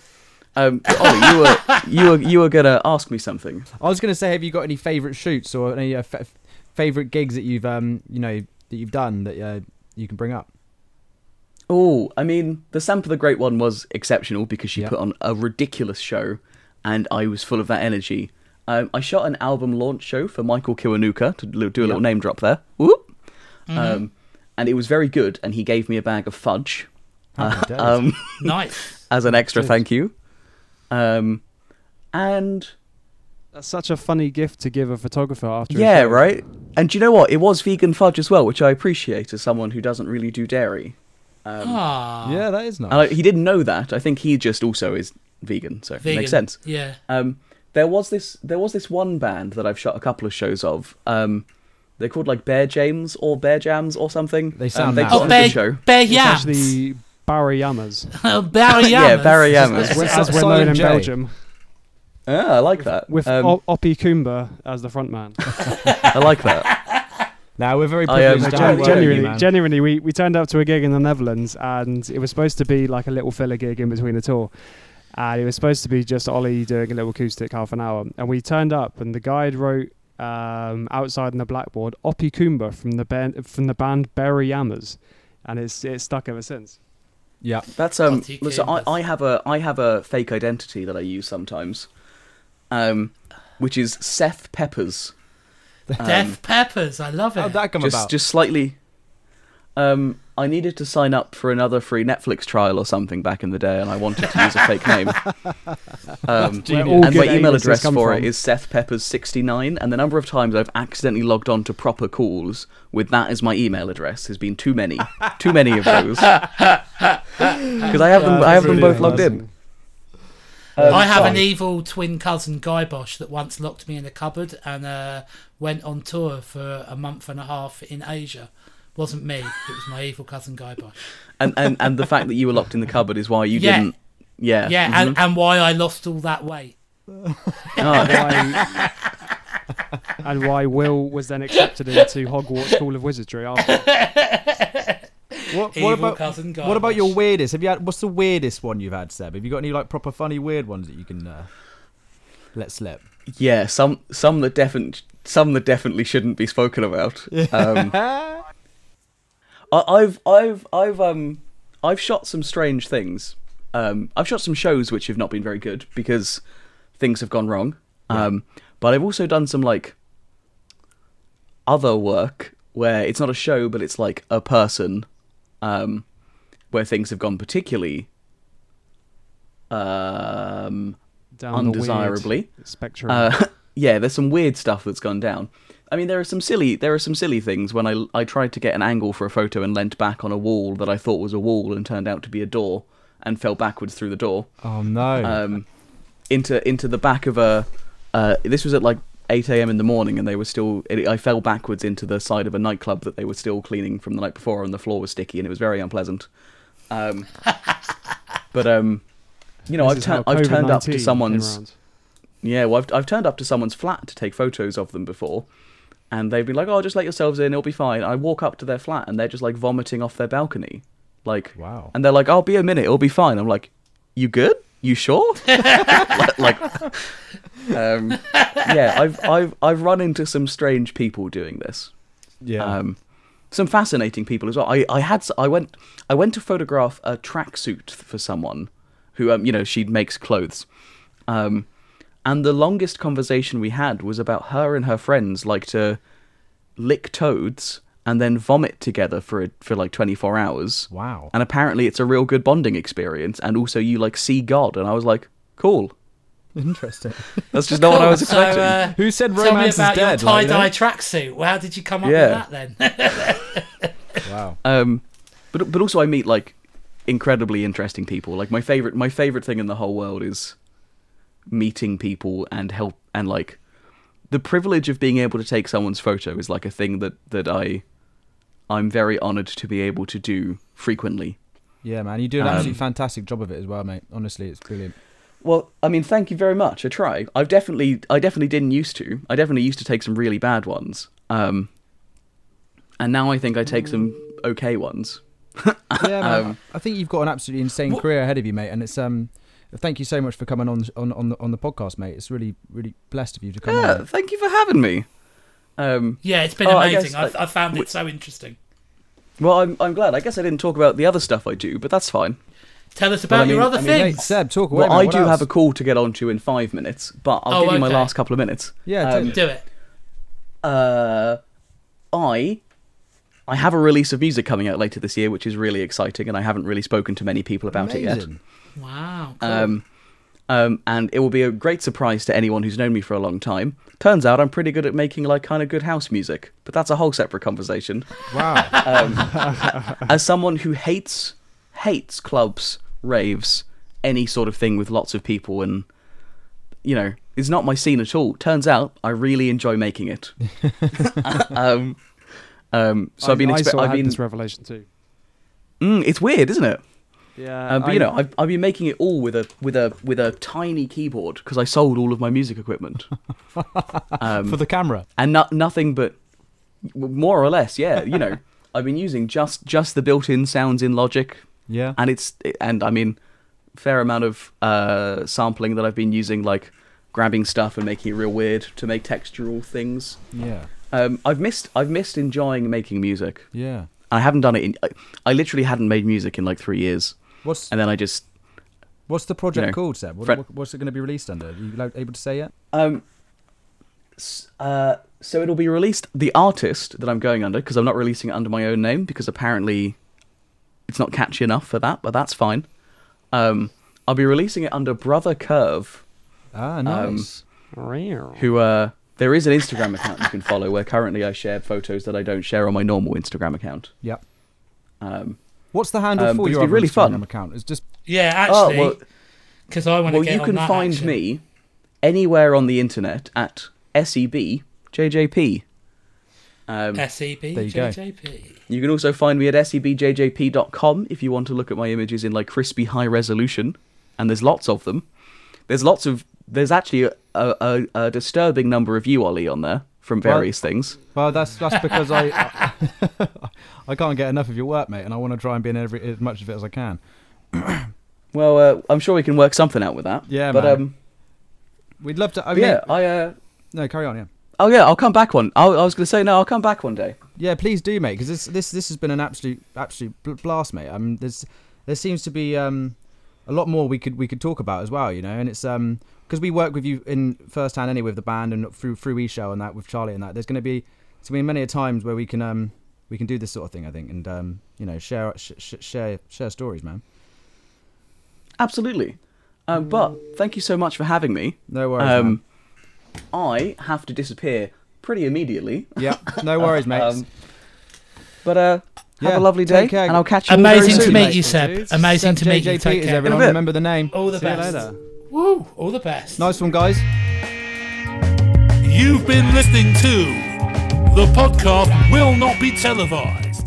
Um, Ollie, you were you were you were gonna ask me something. I was going to say, have you got any favourite shoots or any uh, f- favourite gigs that you've um you know that you've done that uh, you can bring up? Oh, I mean, the Sampa the Great one was exceptional because she Yeah. put on a ridiculous show, and I was full of that energy. Um, I shot an album launch show for Michael Kiwanuka to do a little name drop there. Whoop. Um, and it was very good, and he gave me a bag of fudge Happy days. um, Nice. as an extra Cheers. thank you. Um, and That's such a funny gift to give a photographer after. a yeah, show. right. And do you know what? It was vegan fudge as well, which I appreciate as someone who doesn't really do dairy. Um, Ah. yeah, that is nice. and I, he didn't know that. I think he just also is vegan, so Vegan. it makes sense. Yeah. Um, there was this there was this one band that I've shot a couple of shows of. Um, they're called like Bear James or Bear Jams or something. They sound um, they nice. Oh, Bear, good show. Bear It's actually Barry Yammers, Oh, Yeah, Yammers. Barry Yammers. as we're, as we're known in J. Belgium, Yeah, I like that. with um, O- Oppie Kumba as the front man. I like that. now we're very I, um, privileged. I to Yeah, Gen- you, genuinely, genuinely, we, we turned up to a gig in the Netherlands, and it was supposed to be like a little filler gig in between the tour. And it was supposed to be just Ollie doing a little acoustic half an hour. And we turned up, and the guide wrote um, outside on the blackboard Oppie Kumba from the band from the band Barry Yammers, and it's it's stuck ever since. Yeah. That's um. Otti So I, I have a I have a fake identity that I use sometimes, um, which is Seth Peppers. Death Peppers. I love it. How'd that come just about? just slightly. Um, I needed to sign up for another free Netflix trial or something back in the day, and I wanted to use a fake name. Um, and my email address for from. it is sethpeppers69, and the number of times I've accidentally logged on to proper calls with that as my email address has been too many, too many of those. Because I have them, I have them both logged in. Um, I have an evil twin cousin, Guy Bosch, that once locked me in a cupboard and uh, went on tour for a month and a half in Asia. Wasn't me. It was my evil cousin, Guy Bosch. and, and and the fact that you were locked in the cupboard is why you Yeah. didn't. Yeah, Yeah, mhm. and, and why I lost all that weight. Oh, Why, and why Will was then accepted into Hogwarts School of Wizardry after. What, what about cousin Guy what about your weirdest? Have you had what's the weirdest one you've had, Seb? Have you got any like proper funny weird ones that you can uh, let slip? yeah, some some that definitely some that definitely shouldn't be spoken about. Um, I, I've I've I've um I've shot some strange things. Um, I've shot some shows which have not been very good because things have gone wrong. Um, but I've also done some like other work where it's not a show, but it's like a person, um, where things have gone particularly um, Down undesirably. spectrum. Uh, yeah, there's some weird stuff that's gone down. I mean, there are some silly there are some silly things when I I tried to get an angle for a photo and leant back on a wall that I thought was a wall and turned out to be a door and fell backwards through the door Oh no. um, into into the back of a. Uh, this was at like 8 a.m. in the morning, and they were still. It, I fell backwards into the side of a nightclub that they were still cleaning from the night before, and the floor was sticky, and it was very unpleasant. Um, but um, you know, This I've turned I've turned up to someone's. Yeah, well, I've, I've turned up to someone's flat to take photos of them before, and they've been like, "Oh, just let yourselves in; it'll be fine." I walk up to their flat, and they're just like vomiting off their balcony, like, wow. and they're like, "I'll be a minute; it'll be fine." I'm like, "You good? You sure?" like, like, um, yeah, I've I've I've run into some strange people doing this. yeah. Um, some fascinating people as well. I, I had I went I went to photograph a tracksuit for someone who um you know she makes clothes, um, and the longest conversation we had was about her and her friends like to lick toads and then vomit together for a, for like twenty four hours. wow. And apparently it's a real good bonding experience, and also you like see God, and I was like, cool. Interesting. That's just not what I was So, expecting. uh, Who said tell me romance about is dead? your tie like, dye you tracksuit. How did you come up Yeah. with that then? Wow. Um, but but also I meet like incredibly interesting people. Like my favorite my favorite thing in the whole world is meeting people and help and like the privilege of being able to take someone's photo is like a thing that that I I'm very honored to be able to do frequently. Yeah, man, you do an Um, absolutely fantastic job of it as well, mate. Honestly, it's brilliant. Well, I mean, thank you very much. I try. I've definitely, I definitely didn't used to. I definitely used to take some really bad ones. Um, and now I think I take some okay ones. Yeah, man. Um, I think you've got an absolutely insane What- career ahead of you, mate. And it's um, thank you so much for coming on on on the, on the podcast, mate. It's really really blessed of you to come Yeah, on. thank you for having me. Um, yeah, it's been Oh, I amazing. guess I, I- I found w- it so interesting. well, I'm, I'm glad. I guess I didn't talk about the other stuff I do, but that's fine. Tell us about I mean- your other I mean, mate. Seb, talk away. Well. I do else? have a call to get onto in five minutes, but I'll Oh, give you my last couple of minutes. Yeah, Um, do- Do it. uh, I I have a release of music coming out later this year, which is really exciting, and I haven't really spoken to many people about it yet. Amazing. Wow. Cool. Um, um, and it will be a great surprise to anyone who's known me for a long time. Turns out I'm pretty good at making like kind of good house music, but that's a whole separate conversation. Wow. As someone who hates hates clubs, raves, any sort of thing with lots of people, and you know, is not my scene at all. Turns out I really enjoy making it. um, um, so I, I've been, I expe- sort of I've had been, this revelation too. mm, it's weird, isn't it? Yeah, Um, but I- you know, I've, I've been making it all with a with a with a tiny keyboard because I sold all of my music equipment, um, For the camera. and not nothing but more or less, yeah. You know, I've been using just just the built-in sounds in Logic, Yeah. and it's and I mean, fair amount of uh, sampling that I've been using, like grabbing stuff and making it real weird to make textural things. Yeah. Um, I've missed I've missed enjoying making music. Yeah. I haven't done it in. I, I literally hadn't made music in like three years, What's and then I just what's the project know, called, Seb? What, Fred- what's it going to be released under? Are you able to say yet? Um, uh, so it'll be released. The artist that I'm going under, because I'm not releasing it under my own name, because apparently it's not catchy enough for that, but that's fine. Um, I'll be releasing it under Brother Curve, Ah, Um, nice. who uh, there is an Instagram account you can follow. Where currently I share photos that I don't share on my normal Instagram account. yep. Um, What's the handle Um, for but it's your really Instagram fun. account? It's just yeah, oh actually, well, because I want to well, get you on can that find action. me anywhere on the internet at E sebjjp. Um, SEB There you go. You can also find me at sebjjp.com if you want to look at my images in like crispy high resolution, and there's lots of them. There's lots of there's actually a, a, a disturbing number of you, Ollie, on there from Well- various things. well. That's that's because I, I can't get enough of your work, mate, and I want to try and be in every as much of it as I can. Well, uh, I'm sure we can work something out with that. Yeah, but man. um, We'd love to. I mean, yeah, I uh, no, carry on. Yeah. oh yeah, I'll come back one. I, I was going to say no, I'll come back one day. Yeah, please do, mate, because this this this has been an absolute absolute blast, mate. I mean, there's there seems to be um a lot more we could we could talk about as well, you know, and it's um because we work with you in first hand anyway with the band and through through e show and that with Charlie and that. There's going to be It's been many a times where we can um we can do this sort of thing. I think, and um you know share sh- sh- share share stories, man. Absolutely. Um, but thank you so much for having me. No worries. man. Um, I have to disappear pretty immediately. Yeah, no worries, mate. Um, but uh, have Yeah, a lovely day, care. and I'll catch you all very Amazing to meet mate. you, Seb. Dudes. Amazing to meet JJ you. Take Peters, care. everyone. In a bit. Remember the name. All the See you best. later. Woo! All the best. Nice one, guys. You've been listening to the podcast will not be televised.